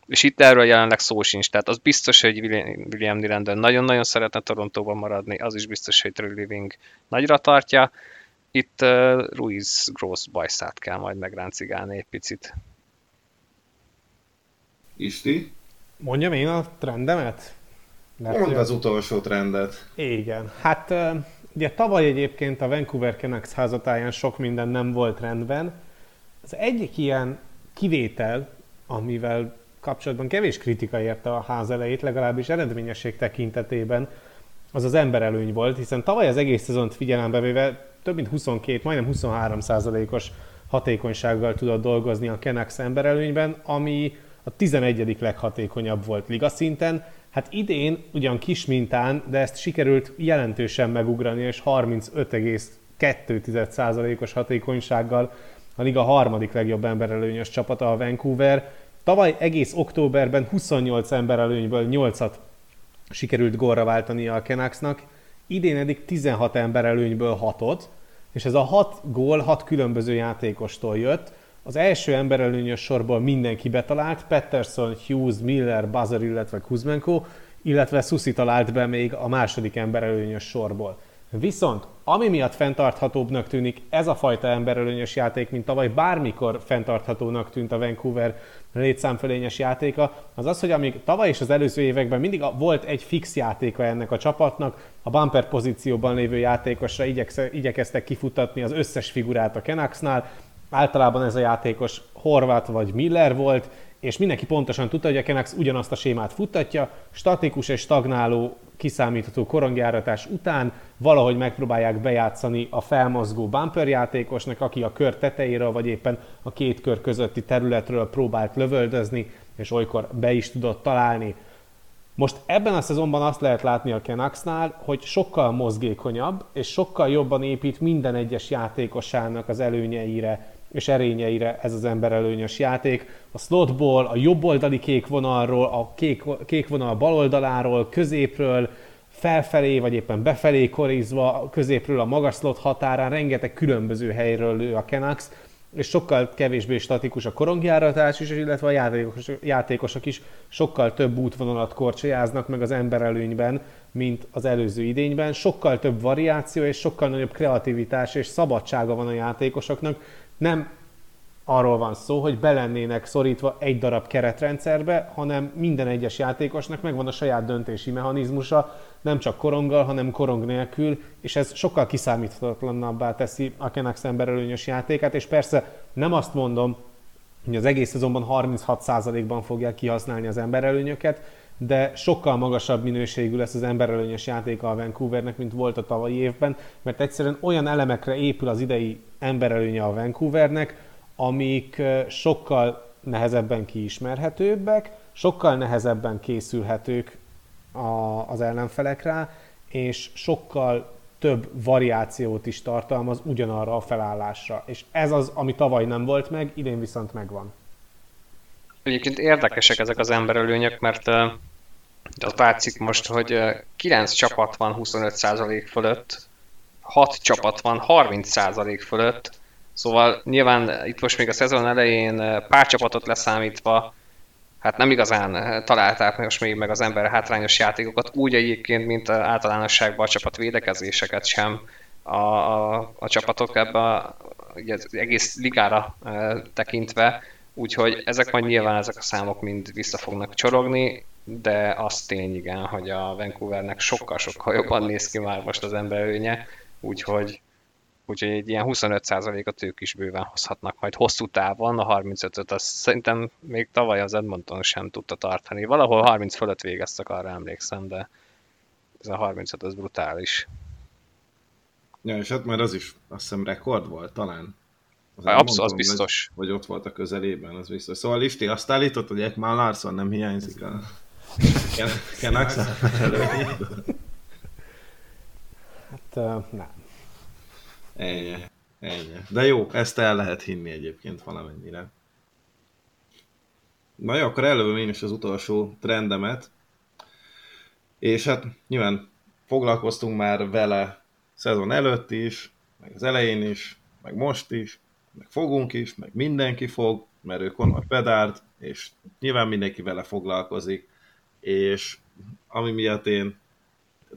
És itt erről jelenleg szó sincs, tehát az biztos, hogy William Nylander nagyon-nagyon szeretne Torontóban maradni, az is biztos, hogy Trilliving nagyra tartja, itt uh, Ruiz Gross bajszát kell majd megráncigálni egy picit. Isti? Mondjam én a trendemet? Mert Mondd az utolsó trendet. Igen. Hát ugye tavaly egyébként a Vancouver Canucks házatáján sok minden nem volt rendben. Az egyik ilyen kivétel, amivel kapcsolatban kevés kritika érte a ház elejét, legalábbis eredményesség tekintetében, az az emberelőny volt, hiszen tavaly az egész szezont figyelembe véve több mint 22, majdnem 23 százalékos hatékonysággal tudott dolgozni a Canucks emberelőnyben, ami a 11. leghatékonyabb volt liga szinten. Hát idén ugyan kis mintán, de ezt sikerült jelentősen megugrani, és 35,2%-os hatékonysággal a liga harmadik legjobb emberelőnyös csapata a Vancouver. Tavaly egész októberben 28 emberelőnyből 8-at sikerült gólra váltani a Canucksnak, idén eddig 16 ember előnyből 6-ot, és ez a 6 gól 6 különböző játékostól jött. Az első ember előnyös sorból mindenki betalált, Patterson, Hughes, Miller, Buzzer, illetve Kuzmenko, illetve Susi talált be még a második ember előnyös sorból. Viszont ami miatt fenntarthatóbbnak tűnik ez a fajta emberelőnyös játék, mint tavaly bármikor fenntarthatónak tűnt a Vancouver létszámfölényes játéka, az az, hogy amíg tavaly és az előző években mindig volt egy fix játéka ennek a csapatnak, a bumper pozícióban lévő játékosra igyekeztek kifutatni az összes figurát a Canucksnál, általában ez a játékos Horváth vagy Miller volt, és mindenki pontosan tudta, hogy a Canucks ugyanazt a sémát futtatja, statikus és stagnáló kiszámítható korongjáratás után valahogy megpróbálják bejátszani a felmozgó bumper játékosnak, aki a kör tetejéről vagy éppen a két kör közötti területről próbált lövöldözni, és olykor be is tudott találni. Most ebben a szezonban azt lehet látni a Canucksnál, hogy sokkal mozgékonyabb, és sokkal jobban épít minden egyes játékosának az előnyeire, és erényeire ez az ember előnyös játék. A slotból, a jobb oldali kék vonalról, a kék, kék vonal bal oldaláról, középről, felfelé, vagy éppen befelé korizva, középről a magas slot határán, rengeteg különböző helyről lő a Canucks, és sokkal kevésbé statikus a korongjáratás is, illetve a játékos, játékosok is sokkal több útvonalat korcsolyáznak meg az emberelőnyben, mint az előző idényben. Sokkal több variáció és sokkal nagyobb kreativitás és szabadsága van a játékosoknak, nem arról van szó, hogy belennének szorítva egy darab keretrendszerbe, hanem minden egyes játékosnak megvan a saját döntési mechanizmusa, nem csak koronggal, hanem korong nélkül, és ez sokkal kiszámíthatatlanabbá teszi a Canucks emberelőnyös játékát, és persze nem azt mondom, hogy az egész szezonban 36%-ban fogják kihasználni az emberelőnyöket, de sokkal magasabb minőségű lesz az emberelőnyös játéka a Vancouvernek, mint volt a tavalyi évben, mert egyszerűen olyan elemekre épül az idei emberelőnye a Vancouvernek, amik sokkal nehezebben kiismerhetőbbek, sokkal nehezebben készülhetők a, az ellenfelek és sokkal több variációt is tartalmaz ugyanarra a felállásra. És ez az, ami tavaly nem volt meg, idén viszont megvan. Egyébként érdekesek ezek az emberelőnyök, mert az látszik most, hogy 9 csapat van 25% fölött, 6 csapat van 30% fölött, szóval nyilván itt most még a szezon elején pár csapatot leszámítva, hát nem igazán találták most még meg az ember hátrányos játékokat, úgy egyébként, mint általánosságban a csapat védekezéseket sem. A, a, a csapatok ebbe a, ugye az egész ligára tekintve, úgyhogy ezek majd nyilván ezek a számok mind vissza fognak csorogni, de az tény igen, hogy a Vancouvernek sokkal-sokkal jobban néz ki már most az emberőnye, úgyhogy úgyhogy egy ilyen 25%-ot ők is bőven hozhatnak majd hosszú távon, a 35-öt azt szerintem még tavaly az Edmonton sem tudta tartani. Valahol 30 fölött végeztek, arra emlékszem, de ez a 35 az brutális. Ja, és hát már az is azt hiszem rekord volt talán. Az, Absz- az biztos. Vagy, vagy ott volt a közelében, az biztos. Szóval Listi azt állított, hogy Ekman Larson nem hiányzik a Ken Hát uh, nem. Ennyi. Ennyi. De jó, ezt el lehet hinni egyébként valamennyire. Na jó, akkor előbb én is az utolsó trendemet. És hát nyilván foglalkoztunk már vele szezon előtt is, meg az elején is, meg most is, meg fogunk is, meg mindenki fog, mert ő Conor Pedard, és nyilván mindenki vele foglalkozik, és ami miatt én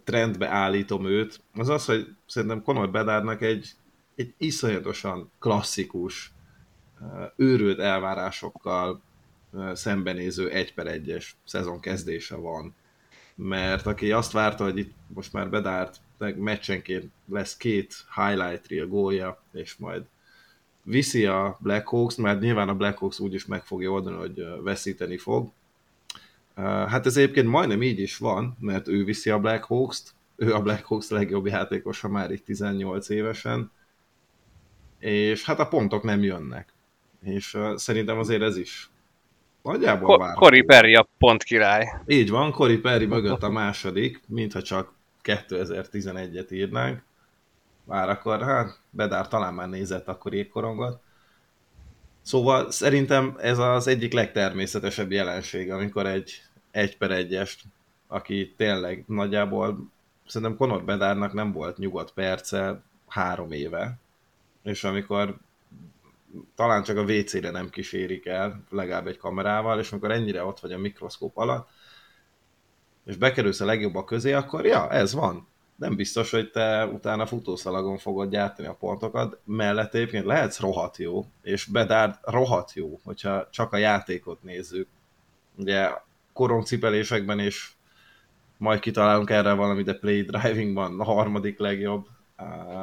trendbe állítom őt, az az, hogy szerintem Conor Bedardnak egy, egy iszonyatosan klasszikus, őrült elvárásokkal szembenéző egy per egyes szezon kezdése van. Mert aki azt várta, hogy itt most már Bedárt meccsenként lesz két highlight reel gólja, és majd viszi a Black Hawks, mert nyilván a Black Hawks úgyis meg fogja oldani, hogy veszíteni fog. Hát ez egyébként majdnem így is van, mert ő viszi a Black Hawks-t, ő a Black Hawks legjobb játékosa már itt 18 évesen, és hát a pontok nem jönnek. És szerintem azért ez is nagyjából várható. Cory Perry a pont király. Így van, Cory Perry mögött a második, mintha csak 2011-et írnánk. Már akkor, hát Bedár talán már nézett akkor jégkorongot. Szóval szerintem ez az egyik legtermészetesebb jelenség, amikor egy egy per egyest, aki tényleg nagyjából, szerintem Conor Bedárnak nem volt nyugodt perce három éve, és amikor talán csak a WC-re nem kísérik el, legalább egy kamerával, és amikor ennyire ott vagy a mikroszkóp alatt, és bekerülsz a legjobbak közé, akkor ja, ez van. Nem biztos, hogy te utána futószalagon fogod gyártani a pontokat, mellett egyébként lehetsz rohadt jó, és Bedard rohadt jó, hogyha csak a játékot nézzük. Ugye korongcipelésekben, és majd kitalálunk erre valami, de play drivingban a harmadik legjobb.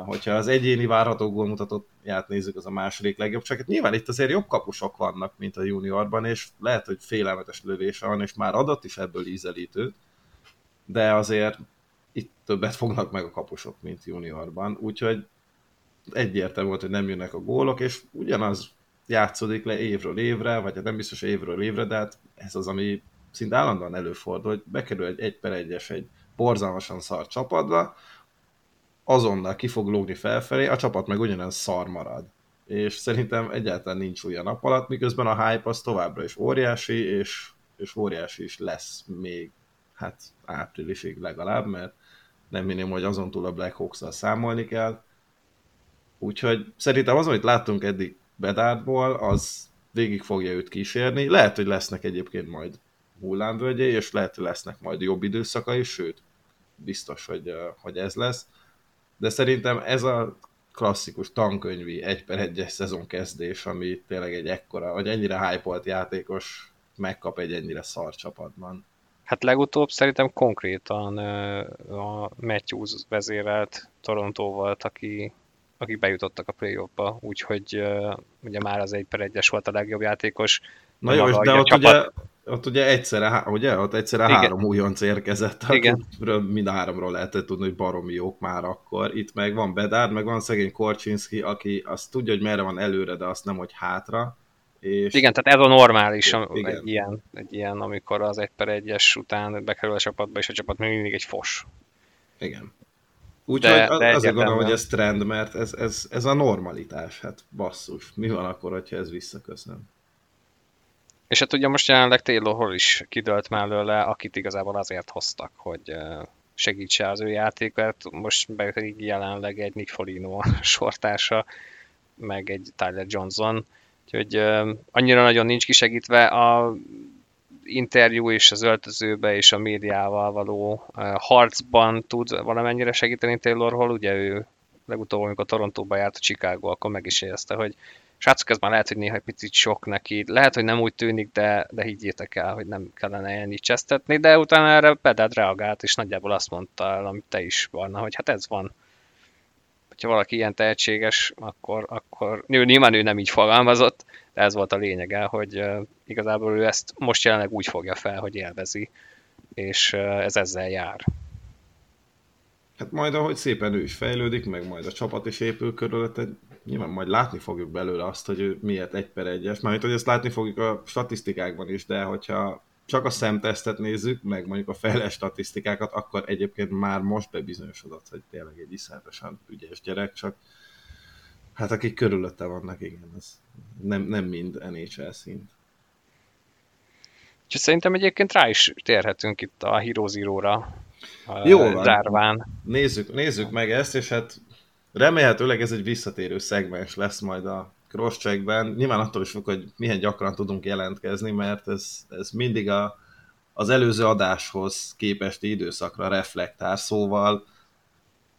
Hogyha az egyéni várható gólmutatót nézzük, az a második legjobb. Csak hát nyilván itt azért jobb kapusok vannak, mint a juniorban, és lehet, hogy félelmetes lövése van, és már adott is ebből ízelítőt, de azért itt többet fognak meg a kapusok, mint juniorban, úgyhogy egyértelmű volt, hogy nem jönnek a gólok, és ugyanaz játszódik le évről évre, vagy hát nem biztos évről évre, de hát ez az, ami szinte állandóan előfordul, hogy bekerül egy egy per egyes egy borzalmasan szar csapatba, azonnal ki fog lógni felfelé, a csapat meg ugyanaz szar marad. És szerintem egyáltalán nincs olyan nap alatt, miközben a hype az továbbra is óriási, és, és óriási is lesz még, hát áprilisig legalább, mert nem minném, hogy azon túl a Black hawks számolni kell. Úgyhogy szerintem az, amit láttunk eddig Bedardból, az végig fogja őt kísérni. Lehet, hogy lesznek egyébként majd hullámvölgyei, és lehet, hogy lesznek majd jobb időszakai, sőt, biztos, hogy, hogy ez lesz. De szerintem ez a klasszikus tankönyvi egy per egyes szezon kezdés, ami tényleg egy ekkora, vagy ennyire hype játékos megkap egy ennyire szar csapatban. Hát legutóbb szerintem konkrétan a Matthews vezérelt Toronto volt, aki, akik bejutottak a playoffba, úgyhogy ugye már az egy per egyes volt a legjobb játékos. Na jó, de ott csapat... ugye ott ugye egyszerre, ugye, ott egyszerre Igen. három újonc érkezett, Igen. mind háromról lehetett tudni, hogy baromi jók már akkor. Itt meg van Bedard, meg van szegény Korcsinski, aki azt tudja, hogy merre van előre, de azt nem, hogy hátra. És... Igen, tehát ez a normális Igen. Egy, ilyen, egy ilyen, amikor az egy per egyes után bekerül a csapatba, és a csapat még mindig egy fos. Igen. Úgyhogy az, azért gondolom, hogy ez trend, mert ez, ez, ez a normalitás, hát basszus. Mi van akkor, hogyha ez visszaköszön? És hát ugye most jelenleg Taylor is kidőlt mellőle, akit igazából azért hoztak, hogy, segítse az ő játékát. Most pedig jelenleg egy Nick Folino sortársa, meg egy Tyler Johnson. Úgyhogy annyira nagyon nincs kisegítve a interjú és az öltözőbe és a médiával való harcban tud valamennyire segíteni Taylor Hall. Ugye ő legutóbb, amikor Torontóba járt a Chicago, akkor meg is érezte, hogy srácok, ez már lehet, hogy néha egy picit sok neki, lehet, hogy nem úgy tűnik, de, de higgyétek el, hogy nem kellene ennyit csesztetni, de utána erre Pedad reagált, és nagyjából azt mondta el, amit te is van, hogy hát ez van. Hogyha valaki ilyen tehetséges, akkor, akkor nyilván ő nem így fogalmazott, de ez volt a lényege, hogy igazából ő ezt most jelenleg úgy fogja fel, hogy élvezi, és ez ezzel jár. Hát majd ahogy szépen ő is fejlődik, meg majd a csapat is épül körülötte, nyilván majd látni fogjuk belőle azt, hogy ő miért egy per egyes, mert hogy ezt látni fogjuk a statisztikákban is, de hogyha csak a szemtesztet nézzük, meg mondjuk a fejles statisztikákat, akkor egyébként már most bebizonyosodott, hogy tényleg egy iszonyatosan ügyes gyerek, csak hát akik körülötte vannak, igen, ez nem, nem mind NHL szint. Úgyhogy szerintem egyébként rá is térhetünk itt a Hero Zero-ra. Jó van. Zárván. Nézzük, nézzük meg ezt, és hát remélhetőleg ez egy visszatérő szegmens lesz majd a crosscheckben. Nyilván attól is fog, hogy milyen gyakran tudunk jelentkezni, mert ez, ez mindig a, az előző adáshoz képesti időszakra reflektál, szóval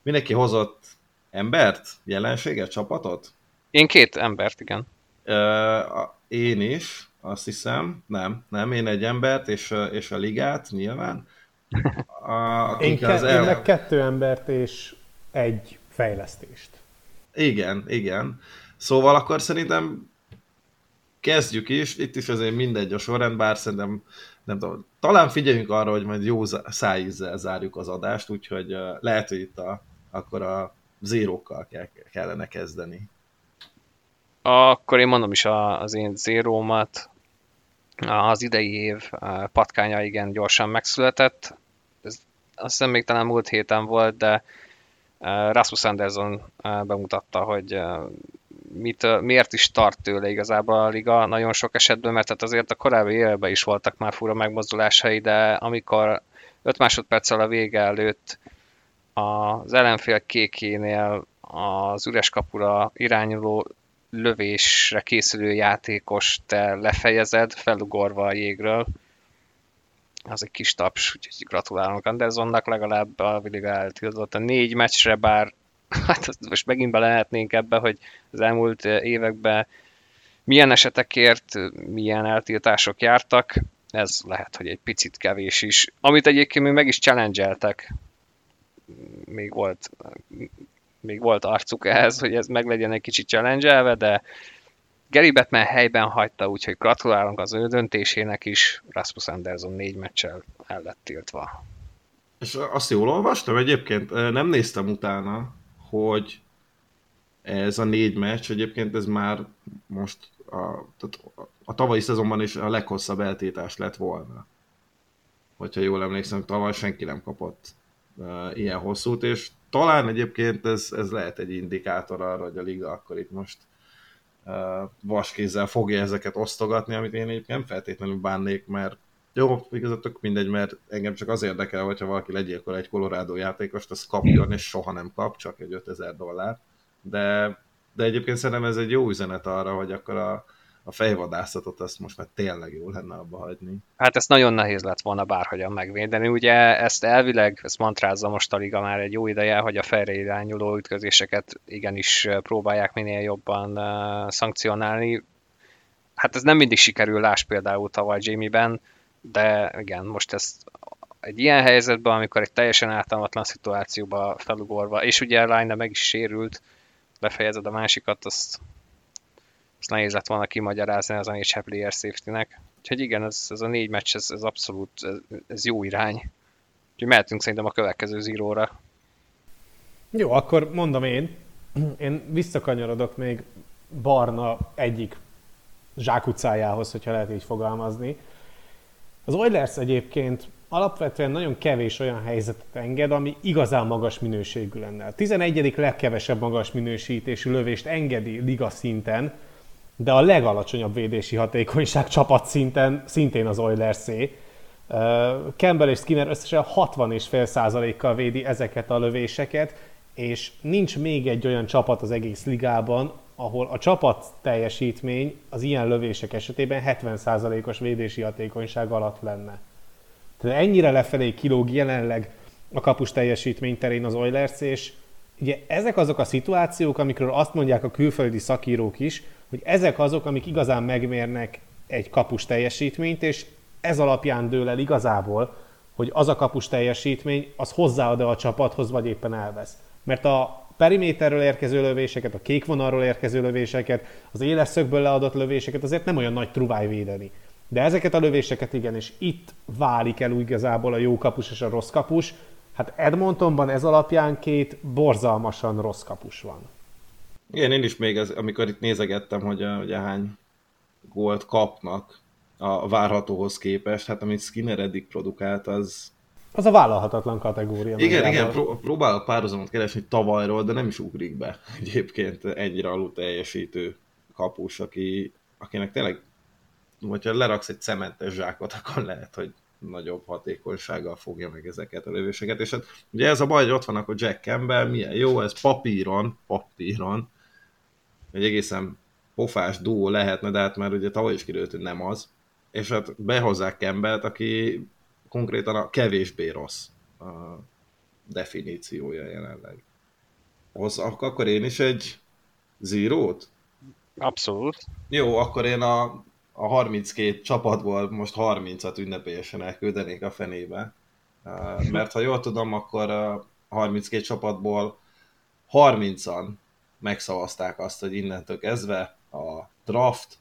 mindenki hozott embert, jelenséget, csapatot? Én két embert, igen. Ö, én is, azt hiszem. Nem, nem, én egy embert, és, és a ligát nyilván. A, én, ke- az el... én meg kettő embert és egy fejlesztést. Igen, igen. Szóval akkor szerintem kezdjük is, itt is azért mindegy a sorrend, bár szerintem nem tudom, talán figyeljünk arra, hogy majd jó szájízzel zárjuk az adást, úgyhogy lehet, hogy itt a, akkor a zérókkal kell, kellene kezdeni. Akkor én mondom is az én zérómat. Az idei év patkánya igen gyorsan megszületett. Ez azt hiszem még talán múlt héten volt, de Rasmus Anderson bemutatta, hogy mit, miért is tart tőle igazából a liga nagyon sok esetben, mert hát azért a korábbi években is voltak már fura megmozdulásai, de amikor 5 másodperccel a vége előtt az ellenfél kékénél az üres kapura irányuló lövésre készülő játékos te lefejezed, felugorva a jégről, az egy kis taps, úgyhogy gratulálunk Andersonnak, legalább a Viliga eltiltott a négy meccsre, bár hát most megint be lehetnénk ebbe, hogy az elmúlt években milyen esetekért, milyen eltiltások jártak, ez lehet, hogy egy picit kevés is. Amit egyébként még meg is challenge még volt, még volt arcuk ehhez, hogy ez meg legyen egy kicsit challenge de Gary Batman helyben hagyta, úgyhogy gratulálunk az ő döntésének is. Rasmus Anderson négy meccsel el lett tiltva. És azt jól olvastam egyébként, nem néztem utána, hogy ez a négy meccs, egyébként ez már most a, tehát a tavalyi szezonban is a leghosszabb eltétás lett volna. Hogyha jól emlékszem, tavaly senki nem kapott uh, ilyen hosszút, és talán egyébként ez, ez lehet egy indikátor arra, hogy a liga akkor itt most vaskézzel fogja ezeket osztogatni, amit én egyébként nem feltétlenül bánnék, mert jó, igazatok mindegy, mert engem csak az érdekel, hogyha valaki legyilkol egy Colorado játékost, az kapjon, és soha nem kap, csak egy 5000 dollár. De, de egyébként szerintem ez egy jó üzenet arra, hogy akkor a, a fejvadászatot azt most már tényleg jó lenne abba hagyni. Hát ezt nagyon nehéz lett volna bárhogyan megvédeni. Ugye ezt elvileg, ezt mantrázza most a liga már egy jó ideje, hogy a fejre irányuló ütközéseket igenis próbálják minél jobban uh, szankcionálni. Hát ez nem mindig sikerül, láss például tavaly Jamie-ben, de igen, most ezt egy ilyen helyzetben, amikor egy teljesen ártalmatlan szituációba felugorva, és ugye Line meg is sérült, befejezed a másikat, azt ezt nehéz lett volna kimagyarázni az a négy player safety-nek. Úgyhogy igen, ez, ez a négy meccs, ez, ez abszolút, ez, ez jó irány. Úgyhogy mehetünk szerintem a következő zíróra. Jó, akkor mondom én. Én visszakanyarodok még Barna egyik zsákutcájához, hogyha lehet így fogalmazni. Az Oilers egyébként alapvetően nagyon kevés olyan helyzetet enged, ami igazán magas minőségű lenne. A 11. legkevesebb magas minősítésű lövést engedi liga szinten, de a legalacsonyabb védési hatékonyság csapat szinten szintén az Oilers Campbell és Skinner összesen 60,5%-kal védi ezeket a lövéseket, és nincs még egy olyan csapat az egész ligában, ahol a csapat teljesítmény az ilyen lövések esetében 70%-os védési hatékonyság alatt lenne. Tehát ennyire lefelé kilóg jelenleg a kapus teljesítmény terén az Oilers, és ugye ezek azok a szituációk, amikről azt mondják a külföldi szakírók is, hogy ezek azok, amik igazán megmérnek egy kapus teljesítményt, és ez alapján dől el igazából, hogy az a kapus teljesítmény, az hozzáad a csapathoz, vagy éppen elvesz. Mert a periméterről érkező lövéseket, a kék vonalról érkező lövéseket, az éles szögből leadott lövéseket azért nem olyan nagy truváj védeni. De ezeket a lövéseket igen, és itt válik el úgy igazából a jó kapus és a rossz kapus. Hát Edmontonban ez alapján két borzalmasan rossz kapus van. Igen, én is még, az, amikor itt nézegettem, hogy, a, hogy a hány gólt kapnak a várhatóhoz képest, hát amit Skinner eddig produkált, az... Az a vállalhatatlan kategória. Igen, igen, pró- próbálok párhuzamot keresni tavalyról, de nem is ugrik be egyébként ennyire alul teljesítő kapus, aki, akinek tényleg, hogyha leraksz egy cementes zsákot, akkor lehet, hogy nagyobb hatékonysággal fogja meg ezeket a lövéseket, és hát ugye ez a baj, hogy ott van akkor Jack Campbell, milyen jó, ez papíron, papíron, egy egészen pofás duó lehetne, de hát már ugye tavaly is kiderült, hogy nem az, és hát behozzák Campbellt, aki konkrétan a kevésbé rossz a definíciója jelenleg. Hozzak akkor én is egy zírót? Abszolút. Jó, akkor én a, a 32 csapatból most 30-at ünnepélyesen elküldenék a fenébe. Mert ha jól tudom, akkor a 32 csapatból 30-an megszavazták azt, hogy innentől kezdve a draft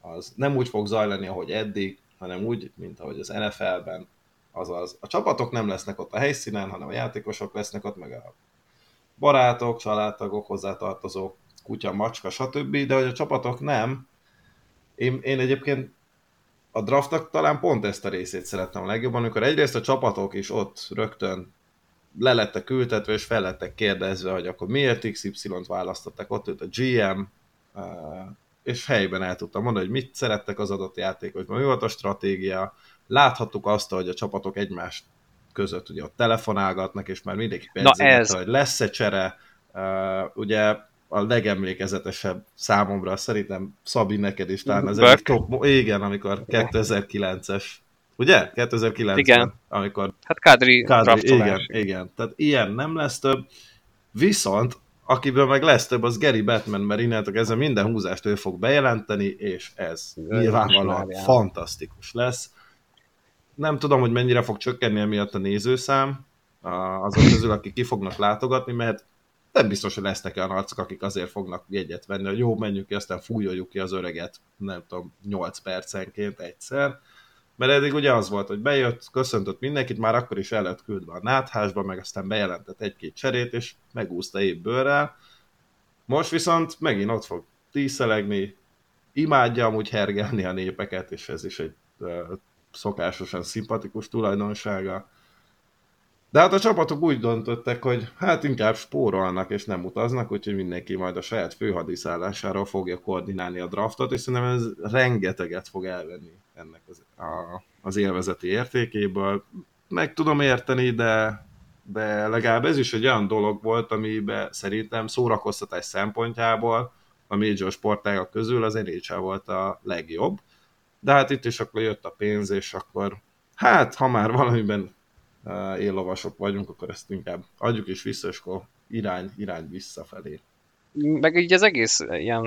az nem úgy fog zajlani, ahogy eddig, hanem úgy, mint ahogy az NFL-ben, azaz a csapatok nem lesznek ott a helyszínen, hanem a játékosok lesznek ott, meg a barátok, családtagok, hozzátartozók, kutya, macska, stb., de hogy a csapatok nem, én, én egyébként a draftnak talán pont ezt a részét szerettem a legjobban, amikor egyrészt a csapatok is ott rögtön le lettek ültetve, és fel lettek kérdezve, hogy akkor miért XY-t választották, ott ült a GM, és helyben el tudtam mondani, hogy mit szerettek az adott játékosban, mi volt a stratégia, láthattuk azt, hogy a csapatok egymást között ugye ott telefonálgatnak, és már mindenki ez... hogy lesz-e csere, uh, ugye a legemlékezetesebb számomra, szerintem Szabi neked is talán az egy top, igen, amikor 2009-es, ugye? 2009 igen. amikor hát Kadri, Kadri igen, igen, tehát ilyen nem lesz több, viszont akiből meg lesz több, az Gary Batman, mert innentől kezdve minden húzást ő fog bejelenteni, és ez nyilvánvalóan fantasztikus lesz. Nem tudom, hogy mennyire fog csökkenni emiatt a nézőszám, azok közül, akik ki fognak látogatni, mert nem biztos, hogy lesznek olyan arcok, akik azért fognak jegyet venni, hogy jó, menjünk ki, aztán fújoljuk ki az öreget, nem tudom, 8 percenként egyszer. Mert eddig ugye az volt, hogy bejött, köszöntött mindenkit, már akkor is el lett küldve a náthásba, meg aztán bejelentett egy-két cserét, és megúszta épp bőrrel. Most viszont megint ott fog tíszelegni, imádja amúgy hergelni a népeket, és ez is egy szokásosan szimpatikus tulajdonsága. De hát a csapatok úgy döntöttek, hogy hát inkább spórolnak és nem utaznak, úgyhogy mindenki majd a saját főhadiszállásáról fogja koordinálni a draftot, és szerintem ez rengeteget fog elvenni ennek az, a, az élvezeti értékéből. Meg tudom érteni, de, de legalább ez is egy olyan dolog volt, amiben szerintem szórakoztatás szempontjából a major sportágak közül az NHL volt a legjobb. De hát itt is akkor jött a pénz, és akkor hát, ha már valamiben éllovasok vagyunk, akkor ezt inkább adjuk is vissza, és akkor irány, irány visszafelé. Meg így az egész ilyen,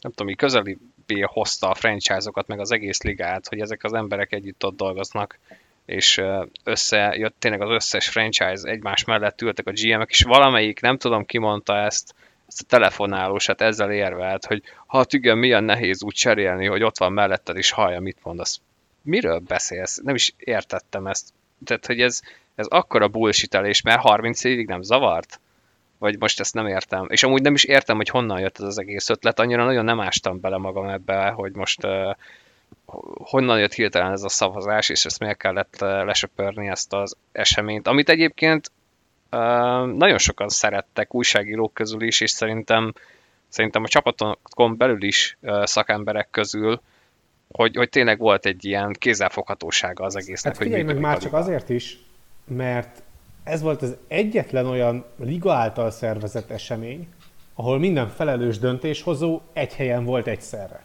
nem tudom, közeli hozta a franchise-okat, meg az egész ligát, hogy ezek az emberek együtt ott dolgoznak, és összejött tényleg az összes franchise egymás mellett ültek a GM-ek, és valamelyik, nem tudom ki mondta ezt, ezt a telefonálósát ezzel érvelt, hogy hát igen, milyen nehéz úgy cserélni, hogy ott van melletted, és hallja, mit mondasz. Miről beszélsz? Nem is értettem ezt tehát, hogy ez, ez akkora bullshitelés, mert 30 évig nem zavart? Vagy most ezt nem értem. És amúgy nem is értem, hogy honnan jött ez az egész ötlet. Annyira nagyon nem ástam bele magam ebbe, hogy most honnan jött hirtelen ez a szavazás, és ezt miért kellett lesöpörni ezt az eseményt. Amit egyébként nagyon sokan szerettek, újságírók közül is, és szerintem, szerintem a csapatokon belül is szakemberek közül, hogy, hogy tényleg volt egy ilyen kézzelfoghatósága az egésznek. Hát figyelj hogy meg már csak azért is, mert ez volt az egyetlen olyan liga által szervezett esemény, ahol minden felelős döntéshozó egy helyen volt egyszerre.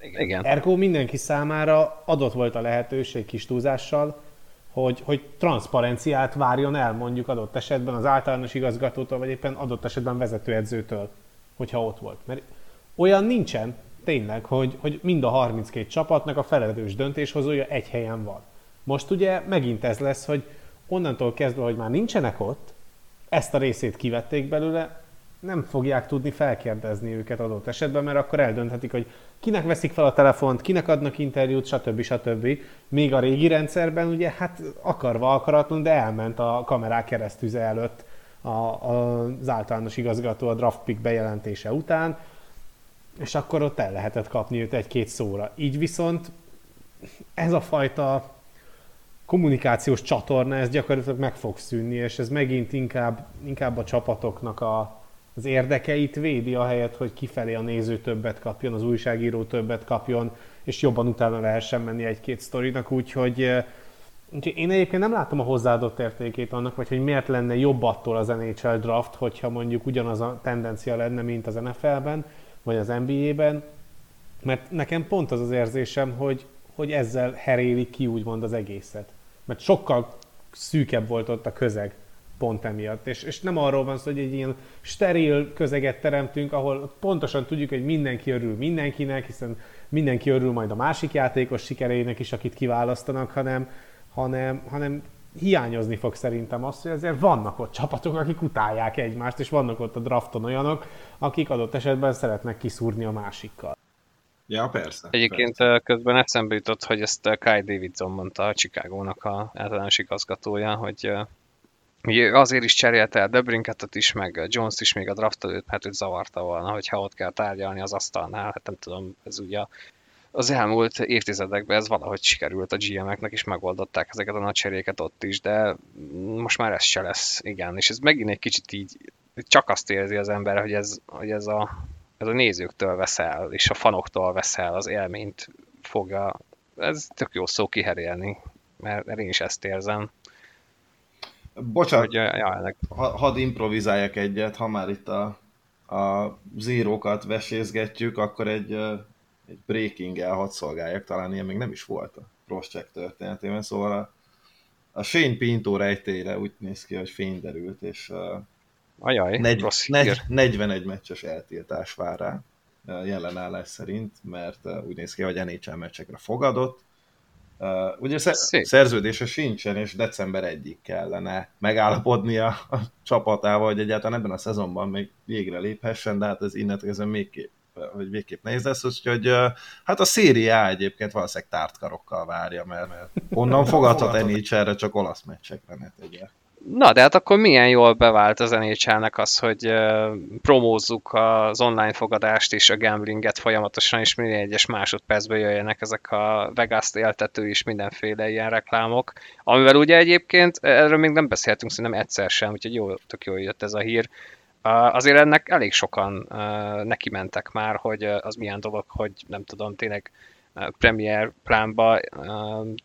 Igen. Ergo mindenki számára adott volt a lehetőség kis túlzással, hogy, hogy transzparenciát várjon el mondjuk adott esetben az általános igazgatótól, vagy éppen adott esetben vezetőedzőtől, hogyha ott volt. Mert olyan nincsen, tényleg, hogy, hogy mind a 32 csapatnak a felelős döntéshozója egy helyen van. Most ugye megint ez lesz, hogy onnantól kezdve, hogy már nincsenek ott, ezt a részét kivették belőle, nem fogják tudni felkérdezni őket adott esetben, mert akkor eldönthetik, hogy kinek veszik fel a telefont, kinek adnak interjút, stb. stb. Még a régi rendszerben ugye hát akarva akaratlan, de elment a kamerák keresztüze előtt a, a, az általános igazgató a draft pick bejelentése után, és akkor ott el lehetett kapni őt egy-két szóra. Így viszont ez a fajta kommunikációs csatorna, ez gyakorlatilag meg fog szűnni, és ez megint inkább, inkább a csapatoknak a, az érdekeit védi, ahelyett, hogy kifelé a néző többet kapjon, az újságíró többet kapjon, és jobban utána lehessen menni egy-két sztorinak, úgyhogy, eh, úgyhogy én egyébként nem látom a hozzáadott értékét annak, vagy hogy miért lenne jobb attól az NHL draft, hogyha mondjuk ugyanaz a tendencia lenne, mint az NFL-ben, vagy az NBA-ben, mert nekem pont az az érzésem, hogy, hogy ezzel herélik ki úgymond az egészet. Mert sokkal szűkebb volt ott a közeg pont emiatt. És, és nem arról van szó, hogy egy ilyen steril közeget teremtünk, ahol pontosan tudjuk, hogy mindenki örül mindenkinek, hiszen mindenki örül majd a másik játékos sikereinek is, akit kiválasztanak, hanem, hanem, hanem hiányozni fog szerintem azt, hogy ezért vannak ott csapatok, akik utálják egymást, és vannak ott a drafton olyanok, akik adott esetben szeretnek kiszúrni a másikkal. Ja, persze. Egyébként persze. közben eszembe jutott, hogy ezt Kai Davidson mondta a Chicago-nak a általános igazgatója, hogy Ugye azért is cserélte el Debrinketet is, meg Jones is még a draft előtt, mert őt zavarta volna, hogyha ott kell tárgyalni az asztalnál. Hát nem tudom, ez ugye az elmúlt évtizedekben ez valahogy sikerült a GM-eknek, és megoldották ezeket a nagy cseréket ott is, de most már ez se lesz, igen. És ez megint egy kicsit így, csak azt érzi az ember, hogy ez, hogy ez, a, ez a nézőktől veszel, és a fanoktól veszel, az élményt fogja, ez tök jó szó kiherélni, mert én is ezt érzem. Bocsánat, hogy, ja, ennek... ha, hadd improvizáljak egyet, ha már itt a, a zírókat vesézgetjük, akkor egy, egy breaking-el hadd szolgáljak, talán ilyen még nem is volt a Crosscheck történetében, szóval a, a Shane Pinto rejtére úgy néz ki, hogy fény derült, és Ajaj, negy, negy, 41 meccses eltiltás vár rá jelen állás szerint, mert úgy néz ki, hogy NHL meccsekre fogadott, Uh, ugye Szép. szerződése sincsen, és december egyik kellene megállapodnia a csapatával, hogy egyáltalán ebben a szezonban még végre léphessen, de hát ez innentől még kép, vagy végképp nehéz lesz, úgyhogy uh, hát a széria egyébként valószínűleg tártkarokkal várja, mert, mert onnan fogadhat nhl csak olasz meccsekre ne tegye. Na, de hát akkor milyen jól bevált az nhl az, hogy promózzuk az online fogadást és a gamblinget folyamatosan, és minél egyes másodpercben jöjjenek ezek a Vegas-t éltető és mindenféle ilyen reklámok, amivel ugye egyébként erről még nem beszéltünk szerintem egyszer sem, úgyhogy jó, tök jól jött ez a hír. Azért ennek elég sokan uh, neki mentek már, hogy uh, az milyen dolog, hogy nem tudom, tényleg Premier plánba,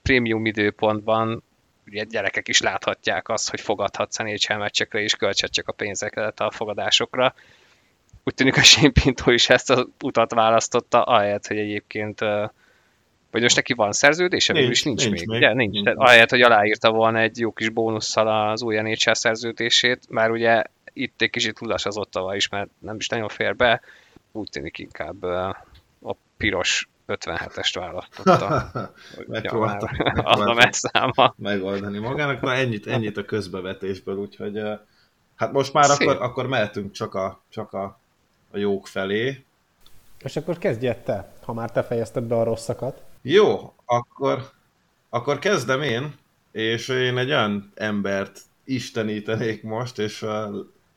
prémium időpontban ugye gyerekek is láthatják azt, hogy fogadhatsz a NHL meccsekre, és költset csak a pénzeket a fogadásokra. Úgy tűnik, hogy Shane Pinto is ezt az utat választotta, ahelyett, hogy egyébként vagy most neki van szerződése? Nincs, is nincs, nincs még. még. Ugye? Nincs. nincs. ahelyett, hogy aláírta volna egy jó kis bónusszal az új NHL szerződését, már ugye itt egy kicsit tudas az ottava is, mert nem is nagyon fér be, úgy tűnik inkább a piros 57-est választotta. Megpróbálta a messzáma. megoldani magának. Na ennyit, ennyit a közbevetésből, úgyhogy hát most már akkor, akkor mehetünk csak a, csak a, a jók felé. És akkor kezdj te, ha már te fejezted be a rosszakat. Jó, akkor, akkor kezdem én, és én egy olyan embert istenítenék most, és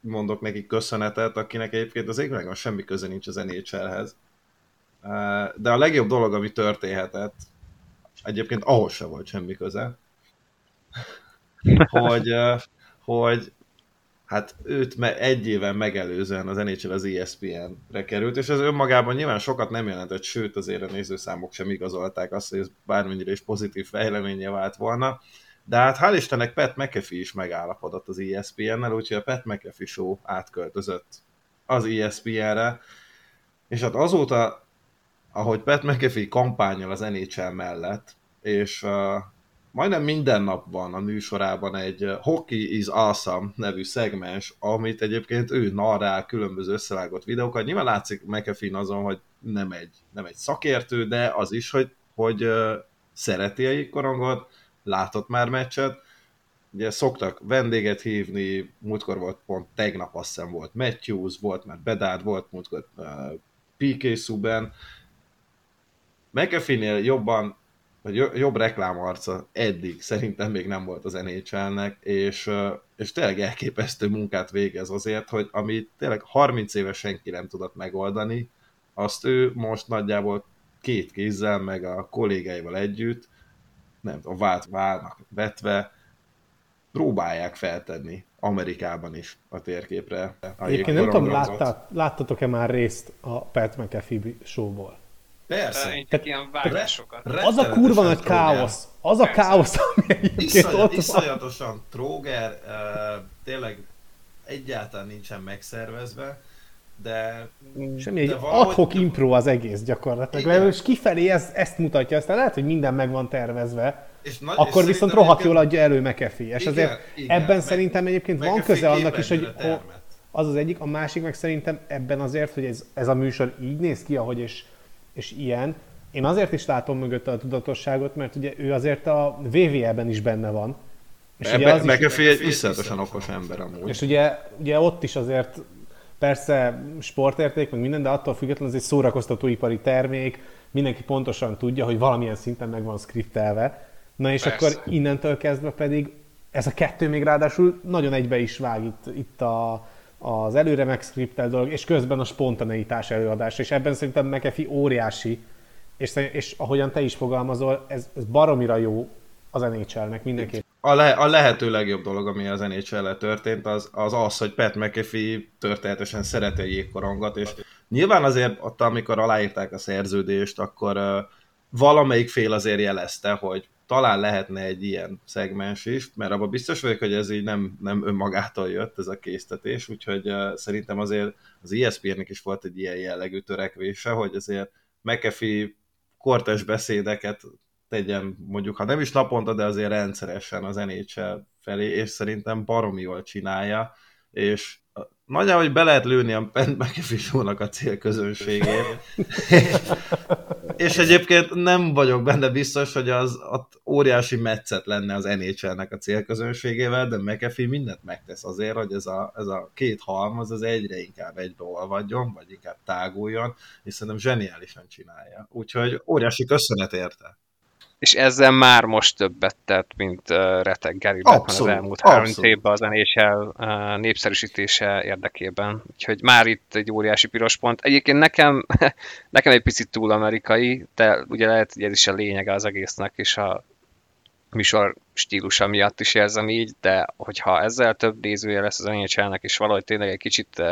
mondok neki köszönetet, akinek egyébként az égvilágon semmi köze nincs az NHL-hez de a legjobb dolog, ami történhetett, egyébként ahhoz se volt semmi köze, hogy, hogy hát őt me- egy éven megelőzően az NHL az ESPN-re került, és ez önmagában nyilván sokat nem jelentett, sőt azért a nézőszámok sem igazolták azt, hogy ez bármennyire is pozitív fejleménye vált volna. De hát hál' Istennek Pat McAfee is megállapodott az ESPN-nel, úgyhogy a Pat McAfee show átköltözött az ESPN-re, és hát azóta, ahogy Pat McAfee kampányol az NHL mellett, és uh, majdnem minden nap van a műsorában egy Hockey is Awesome nevű szegmens, amit egyébként ő narrál különböző összevágott videókat. Nyilván látszik McAfee azon, hogy nem egy, nem egy szakértő, de az is, hogy, hogy uh, szereti a jégkorongot, látott már meccset, ugye szoktak vendéget hívni, múltkor volt pont tegnap azt hiszem volt Matthews, volt már Bedard, volt múltkor uh, PK Subban. McAfee-nél jobban, vagy jobb reklámarca eddig szerintem még nem volt az NHL-nek, és, és tényleg elképesztő munkát végez azért, hogy ami tényleg 30 éves senki nem tudott megoldani, azt ő most nagyjából két kézzel, meg a kollégáival együtt, nem tudom, vált válnak vetve, próbálják feltenni Amerikában is a térképre. A Egyébként nem tudom, láttát, láttatok-e már részt a Pat McAfee showból? Persze. Tehát ilyen vágásokat. Az a kurva nagy káosz, az a káosz, ami egyébként Iszonyat, ott van. Iszonyatosan tróger, uh, tényleg egyáltalán nincsen megszervezve, de... Semmi, egy de valahogy- adhok impro az egész gyakorlatilag. Igen. És kifelé ez, ezt mutatja, aztán lehet, hogy minden meg van tervezve, És nagy, akkor és viszont rohadt jól adja elő McAfee. És Igen, azért igen, ebben meg- szerintem egyébként van McAfee köze annak is, hogy az az egyik, a másik meg szerintem ebben azért, hogy ez, ez a műsor így néz ki, ahogy és, és ilyen, én azért is látom mögötte a tudatosságot, mert ugye ő azért a VVE-ben is benne van. És ugye Ebbe, az McAfee egy iszonyatosan okos ember amúgy. és ugye, ugye ott is azért persze sportérték, meg minden, de attól függetlenül ez egy szórakoztatóipari termék, mindenki pontosan tudja, hogy valamilyen szinten meg van skriptelve. Na és Persze. akkor innentől kezdve pedig ez a kettő még ráadásul nagyon egybe is vág itt, itt a, az előre megszkriptelt dolog, és közben a spontaneitás előadása, és ebben szerintem McAfee óriási, és, és ahogyan te is fogalmazol, ez, ez baromira jó az NHL-nek mindenképp. A, le, a lehető legjobb dolog, ami az nhl történt, az, az az, hogy Pat McAfee történetesen szereti a jégkorongot, és nyilván azért ott, amikor aláírták a szerződést, akkor uh, valamelyik fél azért jelezte, hogy talán lehetne egy ilyen szegmens is, mert abban biztos vagyok, hogy ez így nem, nem önmagától jött ez a késztetés, úgyhogy uh, szerintem azért az ESPN-nek is volt egy ilyen jellegű törekvése, hogy azért McAfee kortes beszédeket tegyen mondjuk, ha nem is naponta, de azért rendszeresen az NHL felé, és szerintem baromi jól csinálja, és nagyjából, hogy be lehet lőni a Pat McAfee a célközönségét. és egyébként nem vagyok benne biztos, hogy az ott óriási metszet lenne az NHL-nek a célközönségével, de McAfee mindent megtesz azért, hogy ez a, ez a két halmaz az egyre inkább egybeolvadjon, vagy inkább táguljon, és szerintem zseniálisan csinálja. Úgyhogy óriási köszönet érte. És ezzel már most többet tett, mint uh, Reteg Gary Bettman az elmúlt három évben az NHL uh, népszerűsítése érdekében. Úgyhogy már itt egy óriási piros pont. Egyébként nekem, nekem egy picit túl amerikai, de ugye lehet, hogy ez is a lényege az egésznek, és a műsor stílusa miatt is érzem így, de hogyha ezzel több nézője lesz az NHL-nek, és valahogy tényleg egy kicsit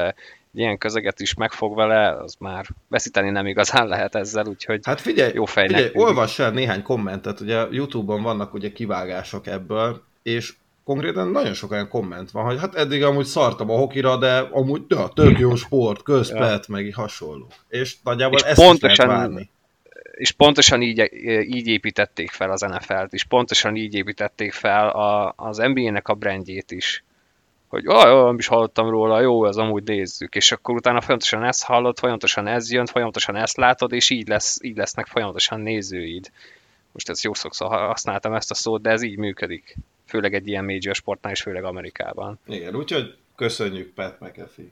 ilyen közeget is megfog vele, az már veszíteni nem igazán lehet ezzel, úgyhogy Hát figyelj, Jó fejnek figyelj olvass el néhány kommentet, ugye Youtube-on vannak ugye kivágások ebből, és konkrétan nagyon sok olyan komment van, hogy hát eddig amúgy szartam a hokira, de amúgy ja, tök jó sport, közpet, meg így hasonló. És nagyjából És ezt pontosan... is várni. és pontosan így, így építették fel az NFL-t, és pontosan így építették fel a, az NBA-nek a brandjét is. Hogy ah, nem is hallottam róla, jó, ez amúgy nézzük, és akkor utána folyamatosan ezt hallod, folyamatosan ez jön, folyamatosan ezt látod, és így, lesz, így lesznek folyamatosan nézőid. Most ezt jó sokszor használtam ezt a szót, de ez így működik. Főleg egy ilyen major sportnál, és főleg Amerikában. Igen, úgyhogy köszönjük Pat McAfee.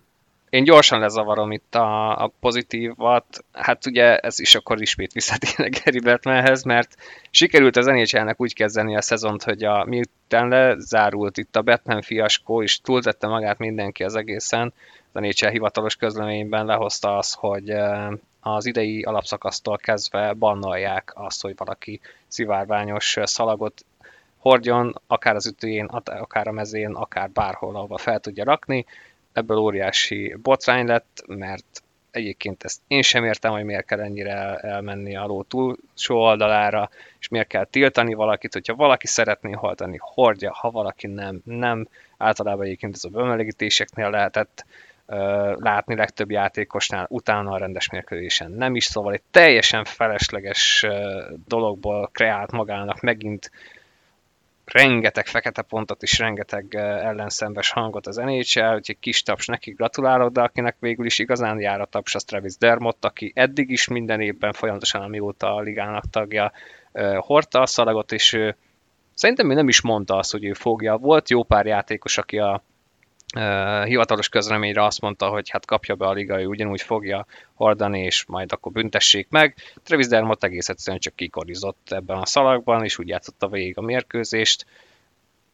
Én gyorsan lezavarom itt a, a pozitívat. Hát ugye ez is akkor ismét visszatérnek Gary Bettmanhez, mert sikerült az NHL-nek úgy kezdeni a szezont, hogy a, miután lezárult itt a Batman fiaskó, és túltette magát mindenki az egészen, az NHL hivatalos közleményben lehozta azt, hogy az idei alapszakasztól kezdve bannolják azt, hogy valaki szivárványos szalagot hordjon, akár az ütőjén, akár a mezén, akár bárhol, ahova fel tudja rakni. Ebből óriási botrány lett, mert egyébként ezt én sem értem, hogy miért kell ennyire el, elmenni a ló túlsó oldalára, és miért kell tiltani valakit, hogyha valaki szeretné hordani, hordja, ha valaki nem, nem. Általában egyébként ez a bemelegítéseknél lehetett uh, látni legtöbb játékosnál, utána a rendes mérkőzésen nem is, szóval egy teljesen felesleges uh, dologból kreált magának megint rengeteg fekete pontot és rengeteg ellenszembes hangot az NHL, úgyhogy kis taps neki gratulálok, de akinek végül is igazán jár a taps, az Travis Dermott, aki eddig is minden évben folyamatosan, amióta a ligának tagja, hordta a szalagot, és ő, szerintem ő nem is mondta azt, hogy ő fogja. Volt jó pár játékos, aki a Hivatalos közleményre azt mondta, hogy hát kapja be a liga, ő ugyanúgy fogja hordani, és majd akkor büntessék meg. Travis Dermott egész egyszerűen csak kikorizott ebben a szalagban, és úgy játszotta végig a mérkőzést.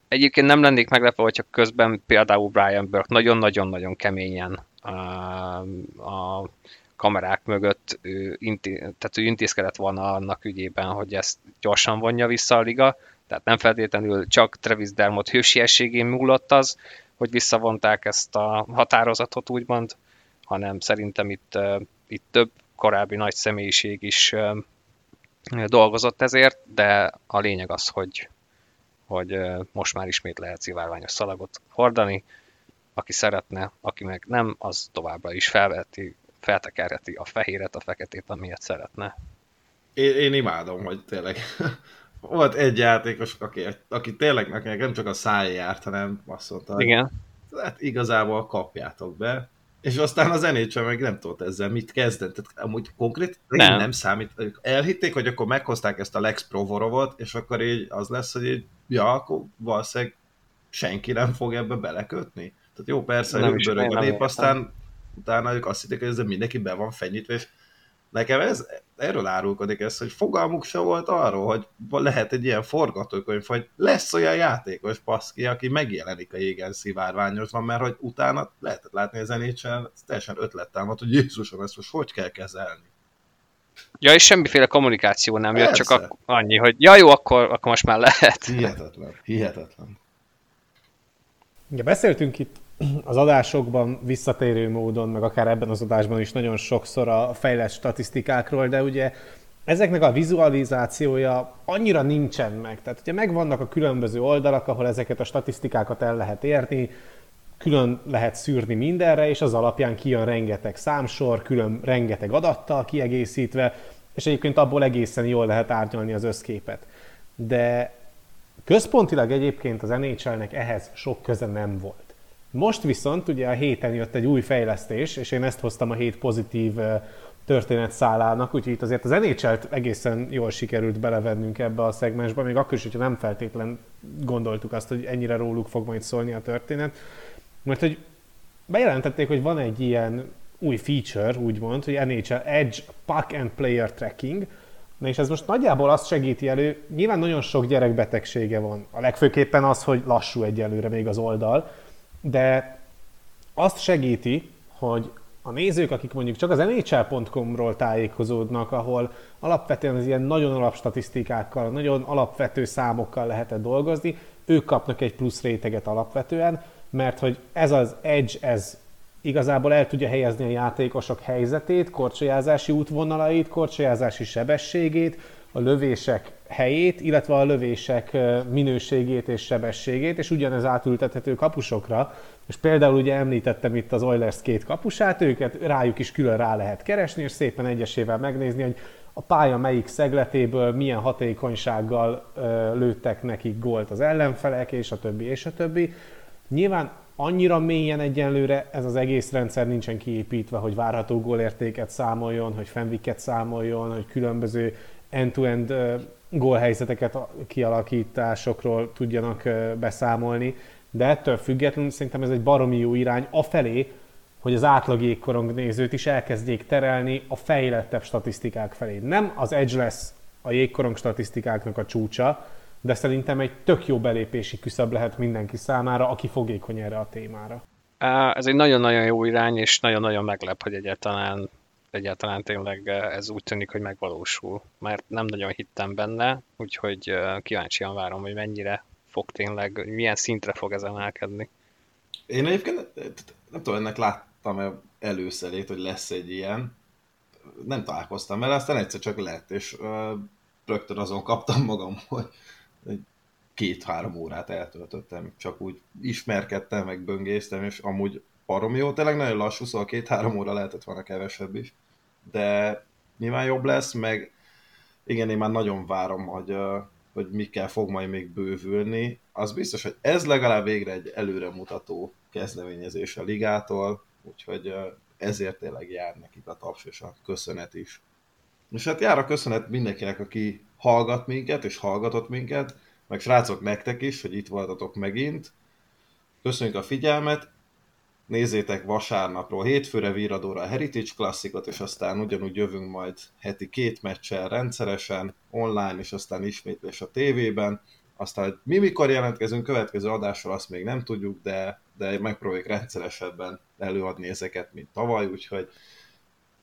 Egyébként nem lennék meglepve, hogyha közben például Brian Burke nagyon-nagyon-nagyon keményen a kamerák mögött ő, inti, tehát ő intézkedett volna annak ügyében, hogy ezt gyorsan vonja vissza a liga, tehát nem feltétlenül csak Travis Dermott hősiességén múlott az, hogy visszavonták ezt a határozatot, úgymond, hanem szerintem itt, itt több korábbi nagy személyiség is dolgozott ezért, de a lényeg az, hogy, hogy most már ismét lehet szivárványos szalagot hordani. Aki szeretne, aki meg nem, az továbbra is felveti, feltekerheti a fehéret, a feketét, amilyet szeretne. Én, én imádom, hogy tényleg volt egy játékos, aki, aki tényleg nekem nem csak a száj járt, hanem azt mondta, hogy Igen. hát igazából kapjátok be, és aztán az NHL meg nem tudott ezzel mit kezdeni. Tehát amúgy konkrét nem. nem számít. Elhitték, hogy akkor meghozták ezt a Lex Provorovot, és akkor így az lesz, hogy így, ja, akkor valószínűleg senki nem fog ebbe belekötni. Tehát jó, persze, nem hogy a nép, aztán utána ők azt hitték, hogy ezzel mindenki be van fenyítve, és nekem ez, erről árulkodik ez, hogy fogalmuk se volt arról, hogy lehet egy ilyen forgatókönyv, hogy lesz olyan játékos paszki, aki megjelenik a jégen szivárványosban, mert hogy utána lehetett látni az NHL, teljesen ötlettámad, hogy Jézusom, ezt most hogy kell kezelni. Ja, és semmiféle kommunikáció nem jött, csak annyi, hogy ja jó, akkor, akkor most már lehet. Hihetetlen, hihetetlen. Ja, beszéltünk itt az adásokban visszatérő módon, meg akár ebben az adásban is nagyon sokszor a fejlett statisztikákról, de ugye ezeknek a vizualizációja annyira nincsen meg. Tehát ugye megvannak a különböző oldalak, ahol ezeket a statisztikákat el lehet érni, külön lehet szűrni mindenre, és az alapján kijön rengeteg számsor, külön rengeteg adattal kiegészítve, és egyébként abból egészen jól lehet árnyalni az összképet. De központilag egyébként az NHL-nek ehhez sok köze nem volt. Most viszont ugye a héten jött egy új fejlesztés, és én ezt hoztam a hét pozitív történetszálának, úgyhogy itt azért az nhl egészen jól sikerült belevennünk ebbe a szegmensbe, még akkor is, hogyha nem feltétlen gondoltuk azt, hogy ennyire róluk fog majd szólni a történet. Mert hogy bejelentették, hogy van egy ilyen új feature, úgymond, hogy NHL Edge Puck and Player Tracking, és ez most nagyjából azt segíti elő, nyilván nagyon sok gyerekbetegsége van. A legfőképpen az, hogy lassú egyelőre még az oldal, de azt segíti, hogy a nézők, akik mondjuk csak az nhl.com-ról tájékozódnak, ahol alapvetően az ilyen nagyon alapstatisztikákkal, nagyon alapvető számokkal lehetett dolgozni, ők kapnak egy plusz réteget alapvetően, mert hogy ez az edge, ez igazából el tudja helyezni a játékosok helyzetét, korcsolyázási útvonalait, korcsolyázási sebességét, a lövések helyét, illetve a lövések minőségét és sebességét, és ugyanez átültethető kapusokra. És például ugye említettem itt az Oilers két kapusát, őket rájuk is külön rá lehet keresni, és szépen egyesével megnézni, hogy a pálya melyik szegletéből milyen hatékonysággal lőttek nekik gólt az ellenfelek, és a többi, és a többi. Nyilván annyira mélyen egyenlőre ez az egész rendszer nincsen kiépítve, hogy várható gólértéket számoljon, hogy fenviket számoljon, hogy különböző end-to-end gólhelyzeteket, kialakításokról tudjanak beszámolni, de ettől függetlenül szerintem ez egy baromi jó irány afelé, hogy az átlag jégkorong nézőt is elkezdjék terelni a fejlettebb statisztikák felé. Nem az edge lesz a jégkorong statisztikáknak a csúcsa, de szerintem egy tök jó belépési küszöb lehet mindenki számára, aki fogékony erre a témára. Ez egy nagyon-nagyon jó irány, és nagyon-nagyon meglep, hogy egyáltalán egyáltalán tényleg ez úgy tűnik, hogy megvalósul. Mert nem nagyon hittem benne, úgyhogy kíváncsian várom, hogy mennyire fog tényleg, milyen szintre fog ez emelkedni. Én egyébként nem tudom, ennek láttam-e előszerét, hogy lesz egy ilyen. Nem találkoztam vele, aztán egyszer csak lett, és rögtön azon kaptam magam, hogy két-három órát eltöltöttem, csak úgy ismerkedtem, meg böngésztem, és amúgy parom jó, tényleg nagyon lassú, szóval két-három óra lehetett volna kevesebb is, de nyilván jobb lesz, meg igen, én már nagyon várom, hogy, hogy mikkel fog majd még bővülni. Az biztos, hogy ez legalább végre egy előremutató kezdeményezés a ligától, úgyhogy ezért tényleg jár nekik a taps és a köszönet is. És hát jár a köszönet mindenkinek, aki hallgat minket, és hallgatott minket, meg srácok nektek is, hogy itt voltatok megint. Köszönjük a figyelmet, nézzétek vasárnapról hétfőre Víradóra a Heritage klasszikot, és aztán ugyanúgy jövünk majd heti két meccsel rendszeresen, online, és aztán ismétlés a tévében. Aztán, mi mikor jelentkezünk következő adásról, azt még nem tudjuk, de, de megpróbáljuk rendszeresebben előadni ezeket, mint tavaly, úgyhogy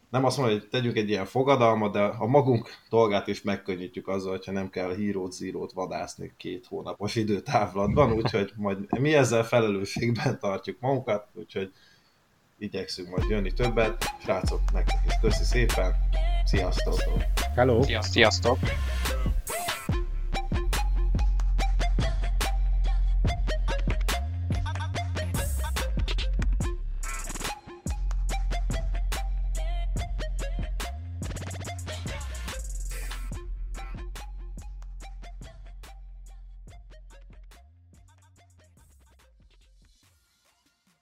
nem azt mondom, hogy tegyünk egy ilyen fogadalmat, de a magunk dolgát is megkönnyítjük azzal, hogyha nem kell hírót, zírót vadászni két hónapos időtávlatban, úgyhogy majd mi ezzel felelősségben tartjuk magunkat, úgyhogy igyekszünk majd jönni többet. Srácok, nektek is köszi szépen, sziasztok! Hello! Sziasztok!